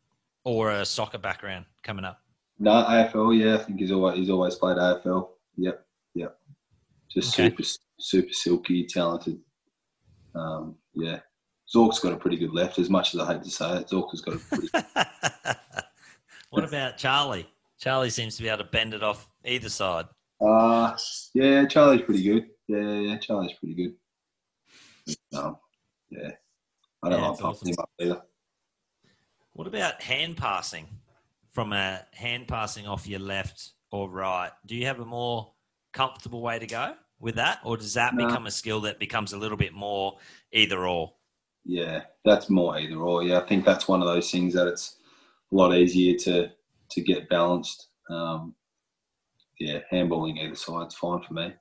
or a soccer background coming up? No, AFL. Yeah, I think he's always he's always played AFL. Yep, yep. Just Okay. super super silky, talented. Um, yeah, Zork's got a pretty good left. As much as I hate to say it, Zork has got a pretty what about Charlie? Charlie seems to be able to bend it off either side. Uh, yeah, Charlie's pretty good. Yeah, yeah, yeah, Charlie's pretty good. Um, yeah, I don't Yeah, like it's pumping awesome. him up either. What about hand passing? From a hand passing off your left or right, do you have a more comfortable way to go with that, or does that No. become a skill that becomes a little bit more either or? Yeah, that's more either or. Yeah, I think that's one of those things that it's a lot easier to to get balanced. Um, yeah, handballing either side's fine for me.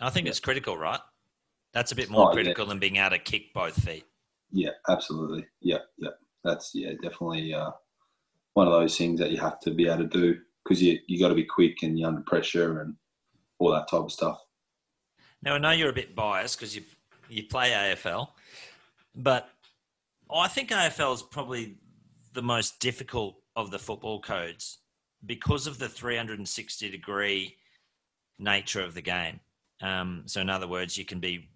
I think it's critical, right? That's a bit more Oh, yeah. critical than being able to kick both feet. Yeah, absolutely. Yeah, yeah. That's yeah, definitely uh, one of those things that you have to be able to do because you you got to be quick and you're under pressure and all that type of stuff. Now I know you're a bit biased because you you play AFL, but I think AFL is probably the most difficult of the football codes because of the 360 degree nature of the game. Um, so in other words, you can be,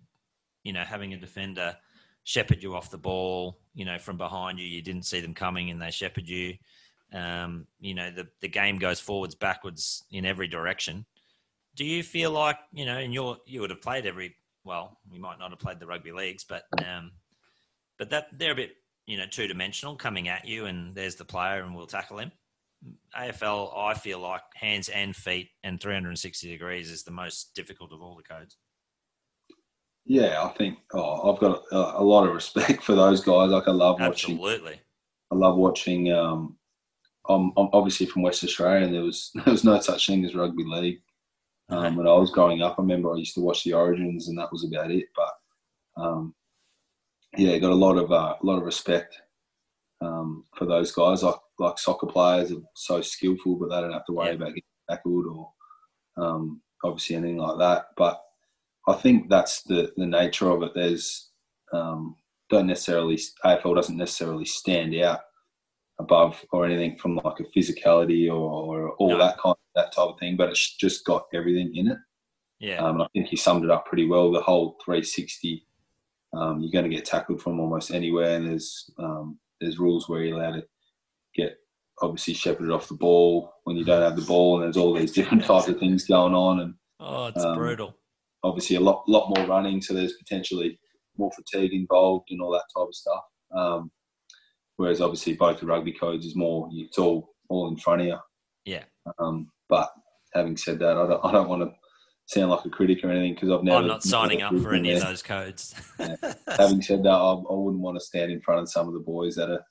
you know, having a defender shepherd you off the ball, you know, from behind you, you didn't see them coming and they shepherd you. Um, you know, the, the game goes forwards, backwards in every direction do you feel like you know and you're you would have played every well you might not have played the rugby leagues but um but that they're a bit you know two dimensional coming at you and there's the player and we'll tackle him afl i feel like hands and feet and 360 degrees is the most difficult of all the codes Yeah, I think oh, I've got a, a lot of respect for those guys. Like I love watching. absolutely I love watching. Um, I'm, I'm obviously from West Australia, and there was there was no such thing as rugby league. Um, Okay. when I was growing up, I remember I used to watch the Origins, and that was about it. But um, yeah, got a lot of uh, a lot of respect um, for those guys. Like like soccer players are so skillful, but they don't have to worry Yeah. about getting tackled or um, obviously anything like that. But I think that's the the nature of it. There's um, don't necessarily AFL doesn't necessarily stand out above or anything from like a physicality or, or all No. that kind that type of thing, but it's just got everything in it. Yeah. Um, and I think he summed it up pretty well. The whole 360, um, you're going to get tackled from almost anywhere, and there's um, there's rules where you're allowed to get obviously shepherded off the ball when you don't have the ball, and there's all these different types of things going on, and oh, it's um, brutal. obviously a lot lot more running, so there's potentially more fatigue involved and all that type of stuff. Um, whereas obviously both the rugby codes is more it's all all in front of you. Yeah. Um, but having said that, I don't I don't want to sound like a critic or anything because I've never. I'm not signing up for any of those codes. Having said that, I, I wouldn't want to stand in front of some of the boys that are,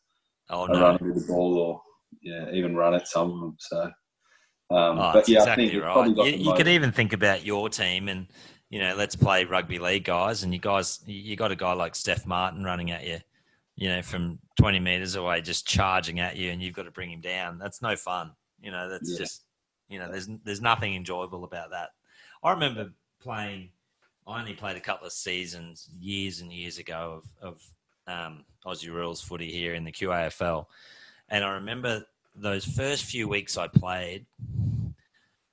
oh no. running with the ball or yeah, even run at some of them. So, um, Oh, but yeah, exactly I think right. You, you could even think about your team and, you know, let's play rugby league guys. And you guys, you got a guy like Stef Martin running at you, you know, from 20 meters away, just charging at you, and you've got to bring him down. That's no fun. You know, that's Yeah. just, you know, there's there's nothing enjoyable about that. I remember playing. I only played a couple of seasons years and years ago of, of um, Aussie rules footy here in the QAFL, and I remember those first few weeks I played.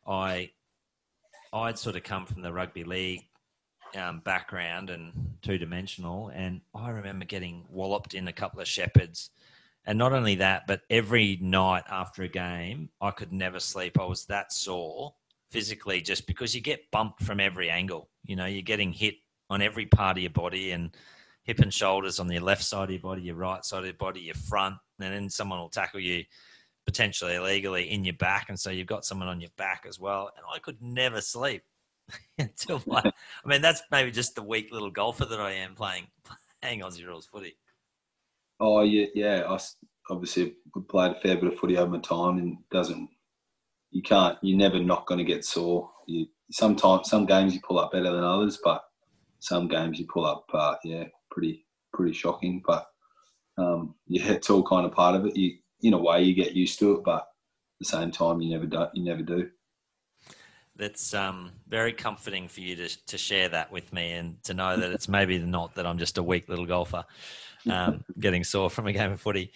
I I'd sort of come from the rugby league um, background and two dimensional, and I remember getting walloped in a couple of shepherds. And not only that, but every night after a game, I could never sleep. I was that sore physically just because you get bumped from every angle. You know, you're getting hit on every part of your body and hip and shoulders on your left side of your body, your right side of your body, your front, and then someone will tackle you potentially illegally in your back. And so you've got someone on your back as well. And I could never sleep until my, I mean, that's maybe just the weak little golfer that I am playing, playing Aussie rules footy. Oh yeah, yeah. I obviously played a fair bit of footy over my time, and doesn't you can't you're never not going to get sore. You sometimes some games you pull up better than others, but some games you pull up, uh, yeah, pretty pretty shocking. But um, yeah, it's all kind of part of it. You in a way you get used to it, but at the same time you never do. You never do. That's um, very comforting for you to, to share that with me and to know that it's maybe not that I'm just a weak little golfer um, getting sore from a game of footy.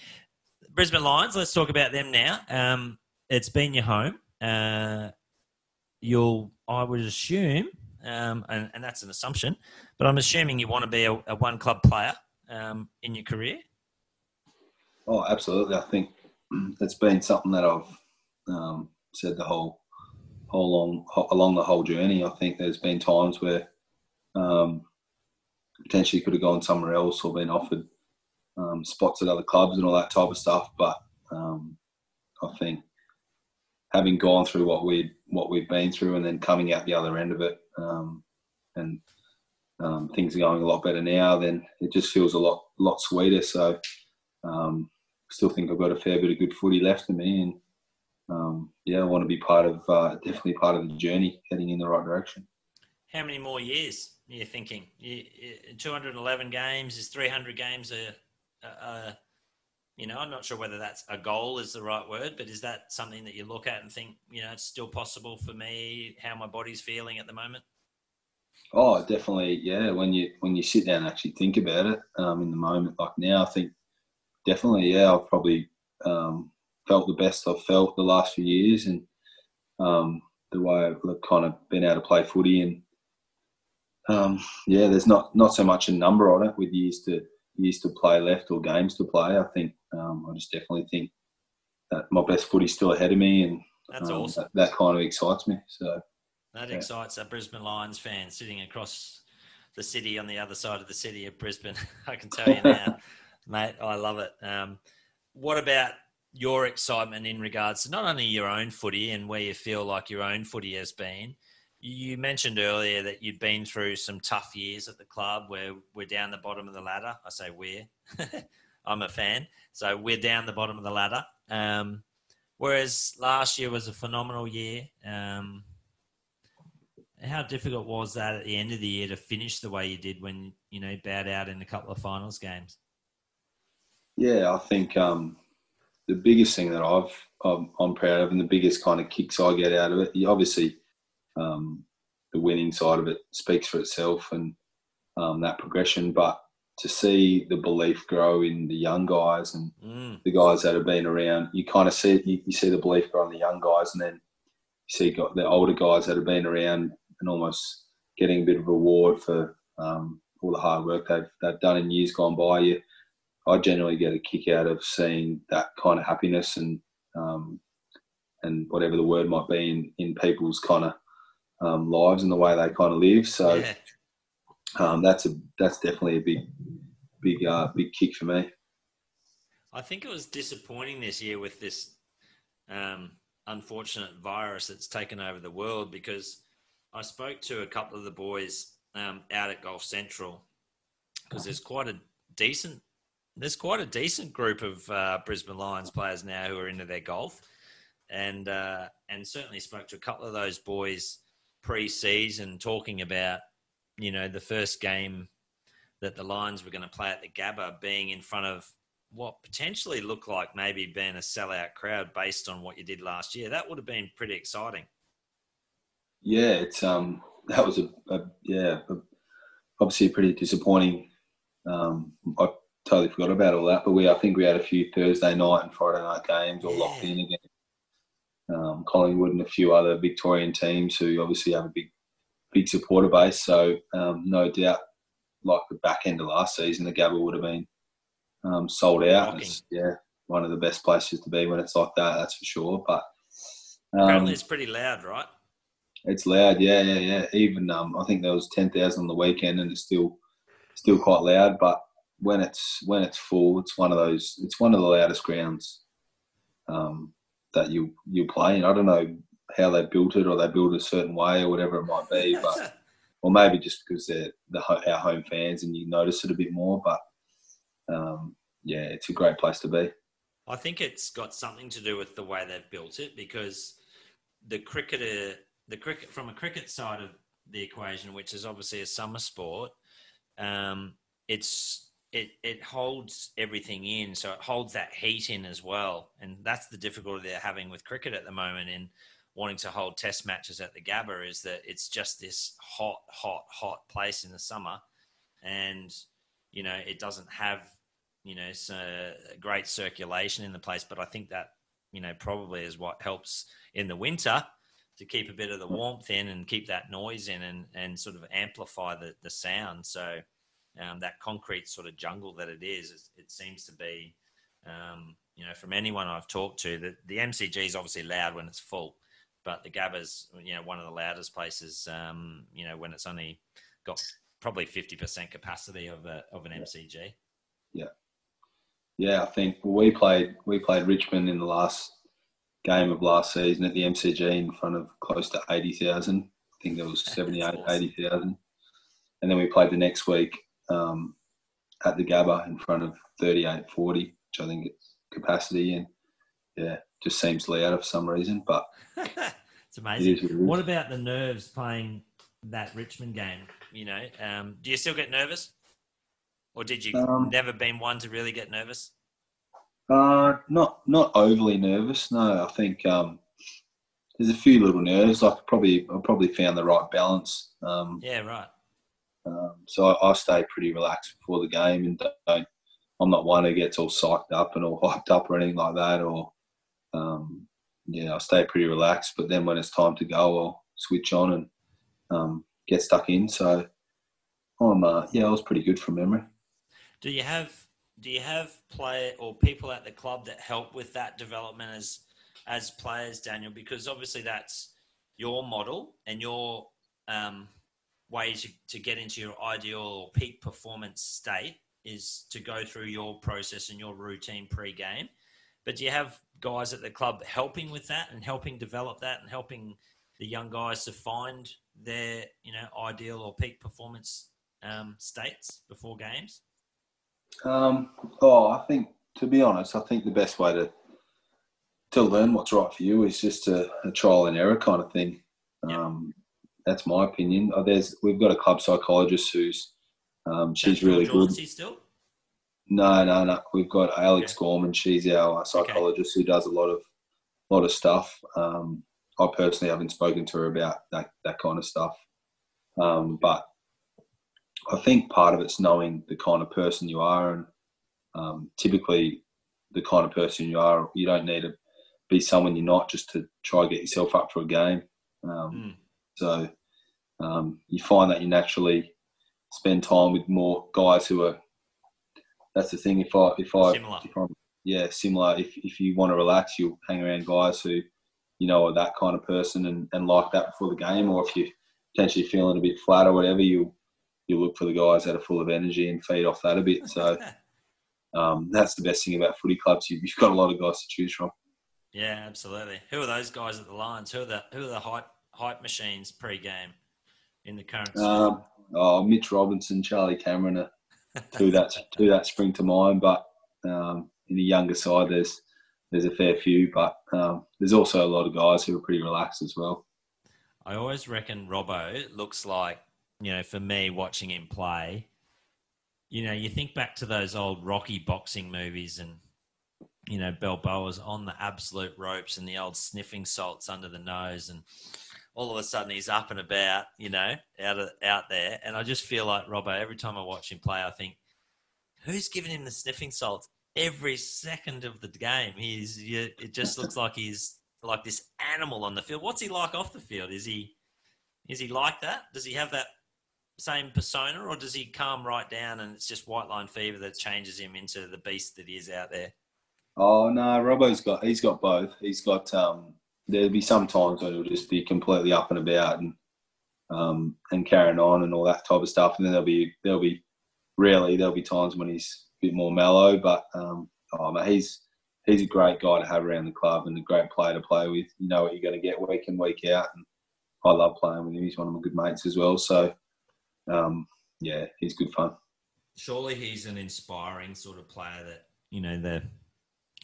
Brisbane Lions, let's talk about them now. Um, it's been your home. Uh, you'll, I would assume, um, and, and that's an assumption, but I'm assuming you want to be a, a one club player um, in your career. Oh, absolutely. I think it's been something that I've um, said the whole whole long along the whole journey. I think there's been times where um, potentially could have gone somewhere else or been offered um, spots at other clubs and all that type of stuff. But um, I think having gone through what we what we've been through and then coming out the other end of it, um, and um, things are going a lot better now, then it just feels a lot lot sweeter. So. Um, still think I've got a fair bit of good footy left in me, and um, yeah, I want to be part of uh, definitely part of the journey, heading in the right direction. How many more years are you thinking? You, you- 211 games is 300 games a, a, a, you know, I'm not sure whether that's a goal is the right word, but is that something that you look at and think, you know, it's still possible for me, how my body's feeling at the moment? Oh, definitely, yeah. When you when you sit down and actually think about it, um, in the moment like now, I think definitely, yeah, I've probably um, felt the best I've felt the last few years, and um, the way I've kind of been able to play footy, and um, yeah, there's not not so much a number on it with years to years to play left or games to play. I think um, I just definitely think that my best footy's still ahead of me, and That's um, awesome. That, that kind of excites me. So. That Yeah. excites a Brisbane Lions fan sitting across the city on the other side of the city of Brisbane. I can tell you now, mate. I love it. Um, what about your excitement in regards to not only your own footy and where you feel like your own footy has been? You mentioned earlier that you'd been through some tough years at the club where we're down the bottom of the ladder. I say we're. I'm a fan. So we're down the bottom of the ladder. Um, whereas last year was a phenomenal year. Um, how difficult was that at the end of the year to finish the way you did when you know bowed out in a couple of finals games? Yeah, I think um, the biggest thing that I've I'm, I'm, proud of, and the biggest kind of kicks I get out of it, obviously, um, the winning side of it speaks for itself and um, that progression. But to see the belief grow in the young guys and mm. the guys that have been around, you kind of see you, you, see the belief grow in the young guys, and then you see got the older guys that have been around and almost getting a bit of reward for um, all the hard work they've they've done in years gone by. You, I generally get a kick out of seeing that kind of happiness and um, and whatever the word might be in, in people's kind of um, lives and the way they kind of live. So yeah. Um, that's a that's definitely a big big uh, big kick for me. I think it was disappointing this year with this um, unfortunate virus that's taken over the world because I spoke to a couple of the boys um, out at Golf Central because there's quite a decent there's quite a decent group of uh, Brisbane Lions players now who are into their golf, and uh, and certainly spoke to a couple of those boys pre-season talking about you know the first game that the Lions were going to play at the Gabba being in front of what potentially looked like maybe being a sellout crowd based on what you did last year. That would have been pretty exciting. Yeah, it's um that was a, a yeah a, obviously pretty disappointing. Um, I totally forgot about all that, but we I think we had a few Thursday night and Friday night games all yeah. locked in again. Um, Collingwood and a few other Victorian teams who obviously have a big big supporter base. So um, no doubt, like the back end of last season, the Gabba would have been um, sold out. yeah, one of the best places to be when it's like that. That's for sure. But apparently, um, it's pretty loud, right? It's loud, yeah, yeah, yeah. Even um, I think there was ten thousand on the weekend, and it's still still quite loud. But when it's when it's full, it's one of those. It's one of the loudest grounds um, that you you play in. I don't know how they built it, or they built it a certain way, or whatever it might be. But or maybe just because they're the our home fans, and you notice it a bit more. But um, yeah, it's a great place to be. I think it's got something to do with the way they've built it because the cricketer the cricket from a cricket side of the equation, which is obviously a summer sport, um, it's it it holds everything in, so it holds that heat in as well, and that's the difficulty they're having with cricket at the moment in wanting to hold test matches at the Gabba is that it's just this hot, hot, hot place in the summer, and you know it doesn't have you know great circulation in the place, but I think that you know probably is what helps in the winter to keep a bit of the warmth in and keep that noise in and, and sort of amplify the, the sound. So um, that concrete sort of jungle that it is, it seems to be, um, you know, from anyone I've talked to, the, the MCG is obviously loud when it's full, but the Gabba's, you know, one of the loudest places, um, you know, when it's only got probably 50% capacity of, a, of an MCG. Yeah. Yeah, I think we played we played Richmond in the last game of last season at the MCG in front of close to 80,000. I think there was 78, awesome. 80,000. And then we played the next week um, at the Gabba in front of 38, 40, which I think it's capacity. And yeah, just seems loud for some reason, but it's amazing. It what about the nerves playing that Richmond game? You know, um, do you still get nervous? Or did you um, never been one to really get nervous? Uh, not not overly nervous. No, I think um, there's a few little nerves. I probably I probably found the right balance. Um, yeah, right. Um, so I, I, stay pretty relaxed before the game, and don't. I'm not one who gets all psyched up and all hyped up or anything like that. Or um, yeah, I stay pretty relaxed. But then when it's time to go, I'll switch on and um, get stuck in. So I'm uh, yeah, I was pretty good from memory. Do you have do you have play or people at the club that help with that development as as players, Daniel? Because obviously that's your model and your um, way to, to get into your ideal or peak performance state is to go through your process and your routine pre-game. But do you have guys at the club helping with that and helping develop that and helping the young guys to find their you know ideal or peak performance um, states before games? Um, oh, I think to be honest, I think the best way to to learn what's right for you is just a, a trial and error kind of thing. Yeah. Um, that's my opinion. Oh, there's we've got a club psychologist who's um, she's really good. Still? No, no, no. We've got Alex okay. Gorman. She's our psychologist okay. who does a lot of lot of stuff. Um, I personally haven't spoken to her about that that kind of stuff, um, but I think part of it's knowing the kind of person you are, and um, typically the kind of person you are, you don't need to be someone you're not just to try to get yourself up for a game. Mm. So um, you find that you naturally spend time with more guys who are. That's the thing. If I if I similar. if I'm yeah similar. If if you want to relax, you'll hang around guys who you know are that kind of person and, and like that before the game. Or if you're potentially feeling a bit flat or whatever, you you look for the guys that are full of energy and feed off that a bit. So um, that's the best thing about footy clubs. You, have got a lot of guys to choose from. Yeah, absolutely. Who are those guys at the Lions? Who are the who are the hype hype machines pre-game in the current? Um, oh, Mitch Robinson, Charlie Cameron are two that two that spring to mind. But um, in the younger side, there's there's a fair few, but um, there's also a lot of guys who are pretty relaxed as well. I always reckon Robbo looks like you know, for me watching him play. You know, you think back to those old Rocky boxing movies and you know, Balboa's on the absolute ropes and the old sniffing salts under the nose and all of a sudden he's up and about, you know, out of, out there. And I just feel like Robbo, every time I watch him play, I think, who's giving him the sniffing salts every second of the game? He's, it just looks like he's like this animal on the field. What's he like off the field? Is he, is he like that? Does he have that same persona or does he calm right down and it's just white line fever that changes him into the beast that he is out there? Oh no, Robbo's got he's got both. He's got um, there'll be some times when he'll just be completely up and about and um, and carrying on and all that type of stuff. And then there'll be there'll be rarely there'll be times when he's a bit more mellow. But um, oh, he's he's a great guy to have around the club and a great player to play with. You know what you're going to get week in week out, and I love playing with him. He's one of my good mates as well. So um, yeah, he's good fun. Surely he's an inspiring sort of player that you know the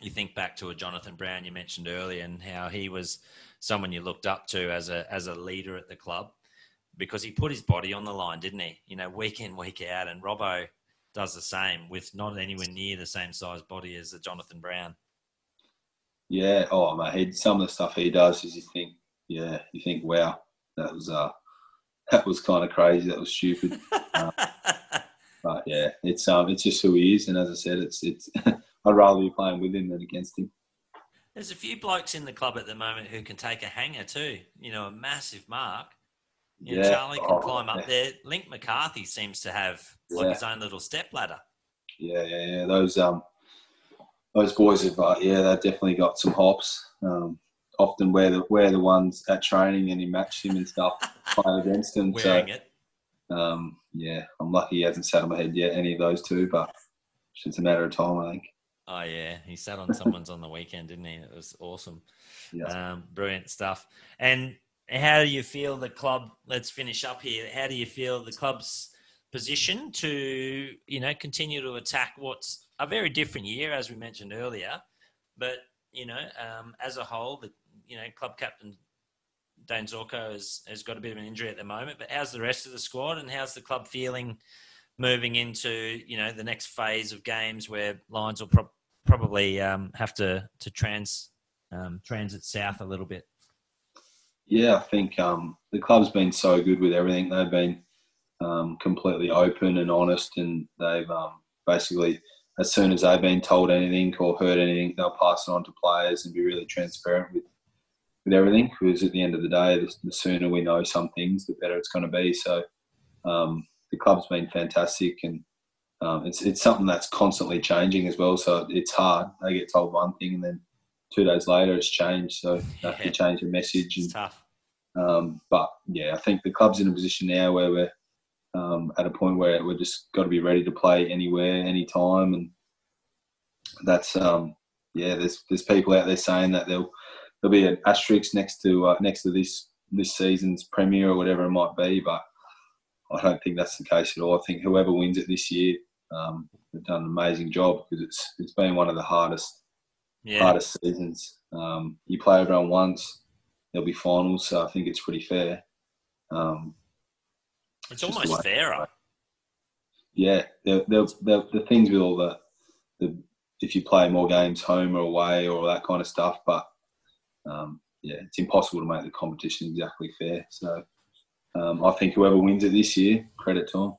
you think back to a Jonathan Brown you mentioned earlier and how he was someone you looked up to as a as a leader at the club because he put his body on the line, didn't he? You know, week in week out, and Robbo does the same with not anywhere near the same size body as a Jonathan Brown. Yeah, oh my head. Some of the stuff he does is you think, yeah, you think, wow, that was uh, that was kind of crazy. That was stupid. uh, but yeah, it's um, it's just who he is, and as I said, it's it's. I'd rather be playing with him than against him. There's a few blokes in the club at the moment who can take a hanger too. You know, a massive mark. You yeah, know, Charlie can oh, climb up yeah. there. Link McCarthy seems to have like yeah. his own little step ladder. Yeah, yeah, yeah. Those um, those boys have uh, yeah, they've definitely got some hops. Um, often we're the we're the ones at training and he matched him and stuff, play against him. Wearing so, it. Um, yeah, I'm lucky he hasn't sat on my head yet. Any of those two, but it's a matter of time, I think. Oh yeah, he sat on someone's on the weekend, didn't he? It was awesome. Yeah. Um, brilliant stuff. And how do you feel the club? Let's finish up here. How do you feel the club's position to you know continue to attack what's a very different year, as we mentioned earlier, but you know um, as a whole, the you know club captain Dayne Zorko has, has got a bit of an injury at the moment. But how's the rest of the squad, and how's the club feeling? moving into you know the next phase of games where Lions will pro- probably um, have to to trans um, transit south a little bit. Yeah, I think um, the club's been so good with everything. They've been um, completely open and honest, and they've um, basically, as soon as they've been told anything or heard anything, they'll pass it on to players and be really transparent with with everything. Because at the end of the day, the, the sooner we know some things, the better it's going to be. So um, the club's been fantastic, and um, it's it's something that's constantly changing as well. So it's hard. They get told one thing, and then two days later it's changed. So they have to change the message. And, tough. Um, but yeah, I think the club's in a position now where we're um, at a point where we're just got to be ready to play anywhere, anytime, and that's um, yeah. There's there's people out there saying that there'll there'll be an asterisk next to uh, next to this this season's premiere or whatever it might be, but I don't think that's the case at all. I think whoever wins it this year, um, have done an amazing job because it's it's been one of the hardest yeah. hardest seasons. Um, you play everyone once, there'll be finals, so I think it's pretty fair. Um, it's almost fairer. Yeah, they're, they're, they're, the things with all the the if you play more games home or away or that kind of stuff. But um, yeah, it's impossible to make the competition exactly fair. So um, I think whoever wins it this year, credit to them.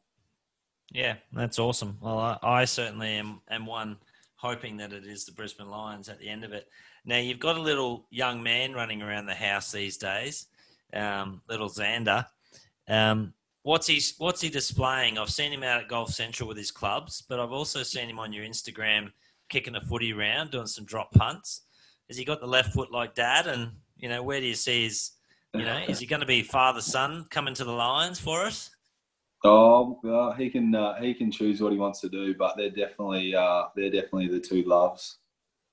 Yeah, that's awesome. Well, I, I certainly am, am one hoping that it is the Brisbane Lions at the end of it. Now, you've got a little young man running around the house these days, um, little Xander. Um, what's he what's he displaying? I've seen him out at Golf Central with his clubs, but I've also seen him on your Instagram kicking a footy around, doing some drop punts. Has he got the left foot like dad? And you know, where do you see his? You know, is he going to be father son coming to the Lions for us? Oh, well, he can uh, he can choose what he wants to do, but they're definitely uh, they're definitely the two loves.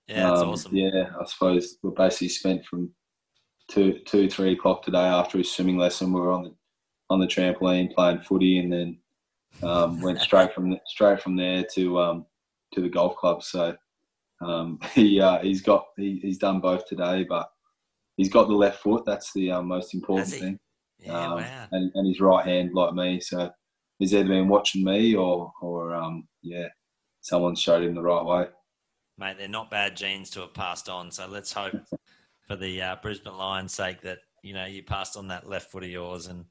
Yeah, that's um, awesome. Yeah, I suppose we basically spent from two two three o'clock today after his swimming lesson. We were on the on the trampoline playing footy, and then um, went straight from straight from there to um, to the golf club. So um, he uh, he's got he, he's done both today, but he's got the left foot. That's the um, most important thing. Yeah, um, wow. and, and his right hand like me. So he's either been watching me or or um, yeah, someone showed him the right way. Mate, they're not bad genes to have passed on. So let's hope for the uh, Brisbane Lions' sake that you know you passed on that left foot of yours and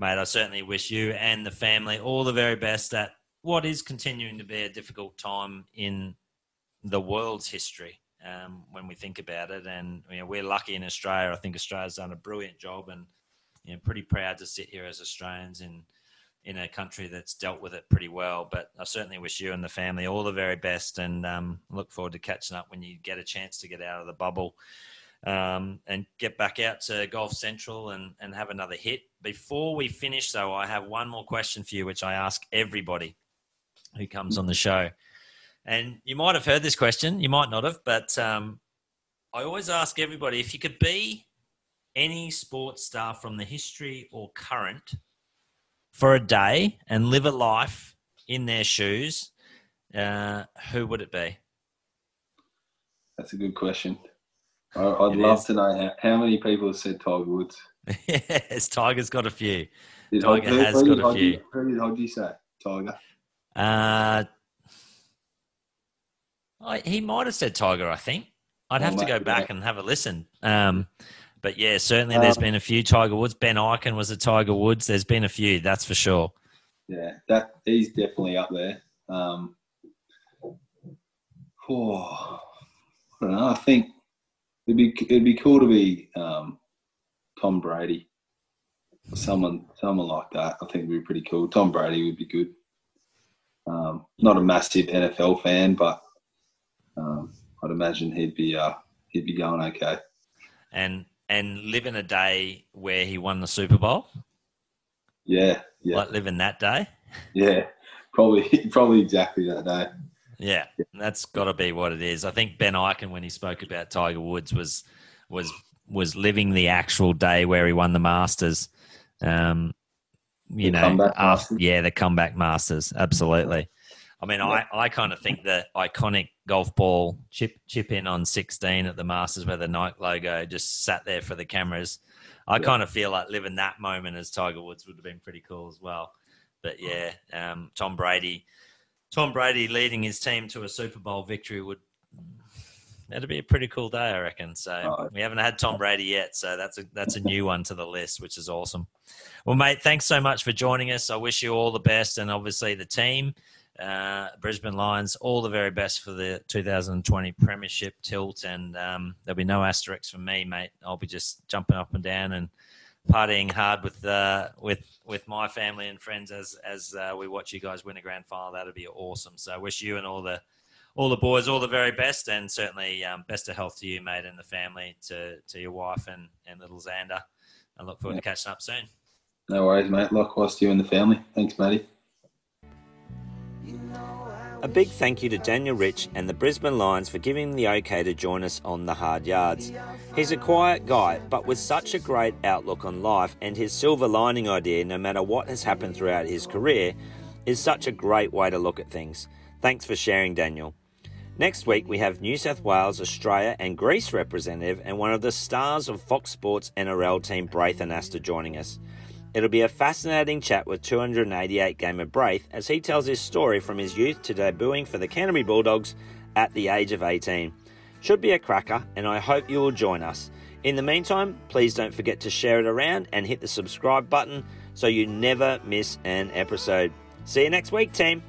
mate, I certainly wish you and the family all the very best at what is continuing to be a difficult time in the world's history um, when we think about it. And you know, we're lucky in Australia. I think Australia's done a brilliant job, and you know, pretty proud to sit here as Australians in in a country that's dealt with it pretty well. But I certainly wish you and the family all the very best, and um, look forward to catching up when you get a chance to get out of the bubble um, and get back out to Golf Central and, and have another hit. Before we finish, though, I have one more question for you, which I ask everybody who comes on the show. And you might have heard this question, you might not have, but um, I always ask everybody if you could be any sports star from the history or current for a day and live a life in their shoes, uh, who would it be? That's a good question. I'd love is. to know how, how, many people have said Tiger Woods. yes, Tiger's got a few. Did Tiger who, has who got a few. Who did Hodgie say? Tiger. Uh, I, he might have said Tiger. I think I'd have to go back and have a listen. Um, but yeah, certainly there's been a few Tiger Woods. Ben Ikin was a Tiger Woods. There's been a few, that's for sure. Yeah, that he's definitely up there. Um, oh, I don't know. I think It'd be it'd be cool to be um, Tom Brady, someone someone like that. I think would be pretty cool. Tom Brady would be good. Um, not a massive NFL fan, but um, I'd imagine he'd be uh, he'd be going okay. And and live in a day where he won the Super Bowl. Yeah, yeah. Like living that day. Yeah, probably probably exactly that day. Yeah, that's got to be what it is. I think Ben Ikin, when he spoke about Tiger Woods, was was was living the actual day where he won the Masters. Um, you the know, after, yeah, the comeback Masters, absolutely. I mean. I, I kind of think the iconic golf ball chip chip in on 16 at the Masters where the Nike logo just sat there for the cameras. I yeah. kind of feel like living that moment as Tiger Woods would have been pretty cool as well. But yeah, um, Tom Brady Tom Brady leading his team to a Super Bowl victory would that'd be a pretty cool day, I reckon. So oh, we haven't had Tom Brady yet, so that's a that's a new one to the list, which is awesome. Well, mate, thanks so much for joining us. I wish you all the best, and obviously the team, uh, Brisbane Lions, all the very best for the 2020 Premiership tilt, and um, there'll be no asterisks for me, mate. I'll be just jumping up and down and partying hard with uh, with with my family and friends as as uh, we watch you guys win a grand final. That'd be awesome. So I wish you and all the all the boys all the very best, and certainly um, best of health to you, mate, and the family, to to your wife and and little Xander. I look forward to catching up soon. No worries, mate. Likewise to you and the family. Thanks, matey. A big thank you to Daniel Rich and the Brisbane Lions for giving the okay to join us on the hard yards. He's a quiet guy, but with such a great outlook on life and his silver lining idea, no matter what has happened throughout his career, is such a great way to look at things. Thanks for sharing, Daniel. Next week, we have New South Wales, Australia, and Greece representative and one of the stars of Fox Sports NRL team, Braith Anasta, joining us. It'll be a fascinating chat with 288 gamer Braith as he tells his story from his youth to debuting for the Canterbury Bulldogs at the age of 18. Should be a cracker, and I hope you will join us. In the meantime, please don't forget to share it around and hit the subscribe button so you never miss an episode. See you next week, team.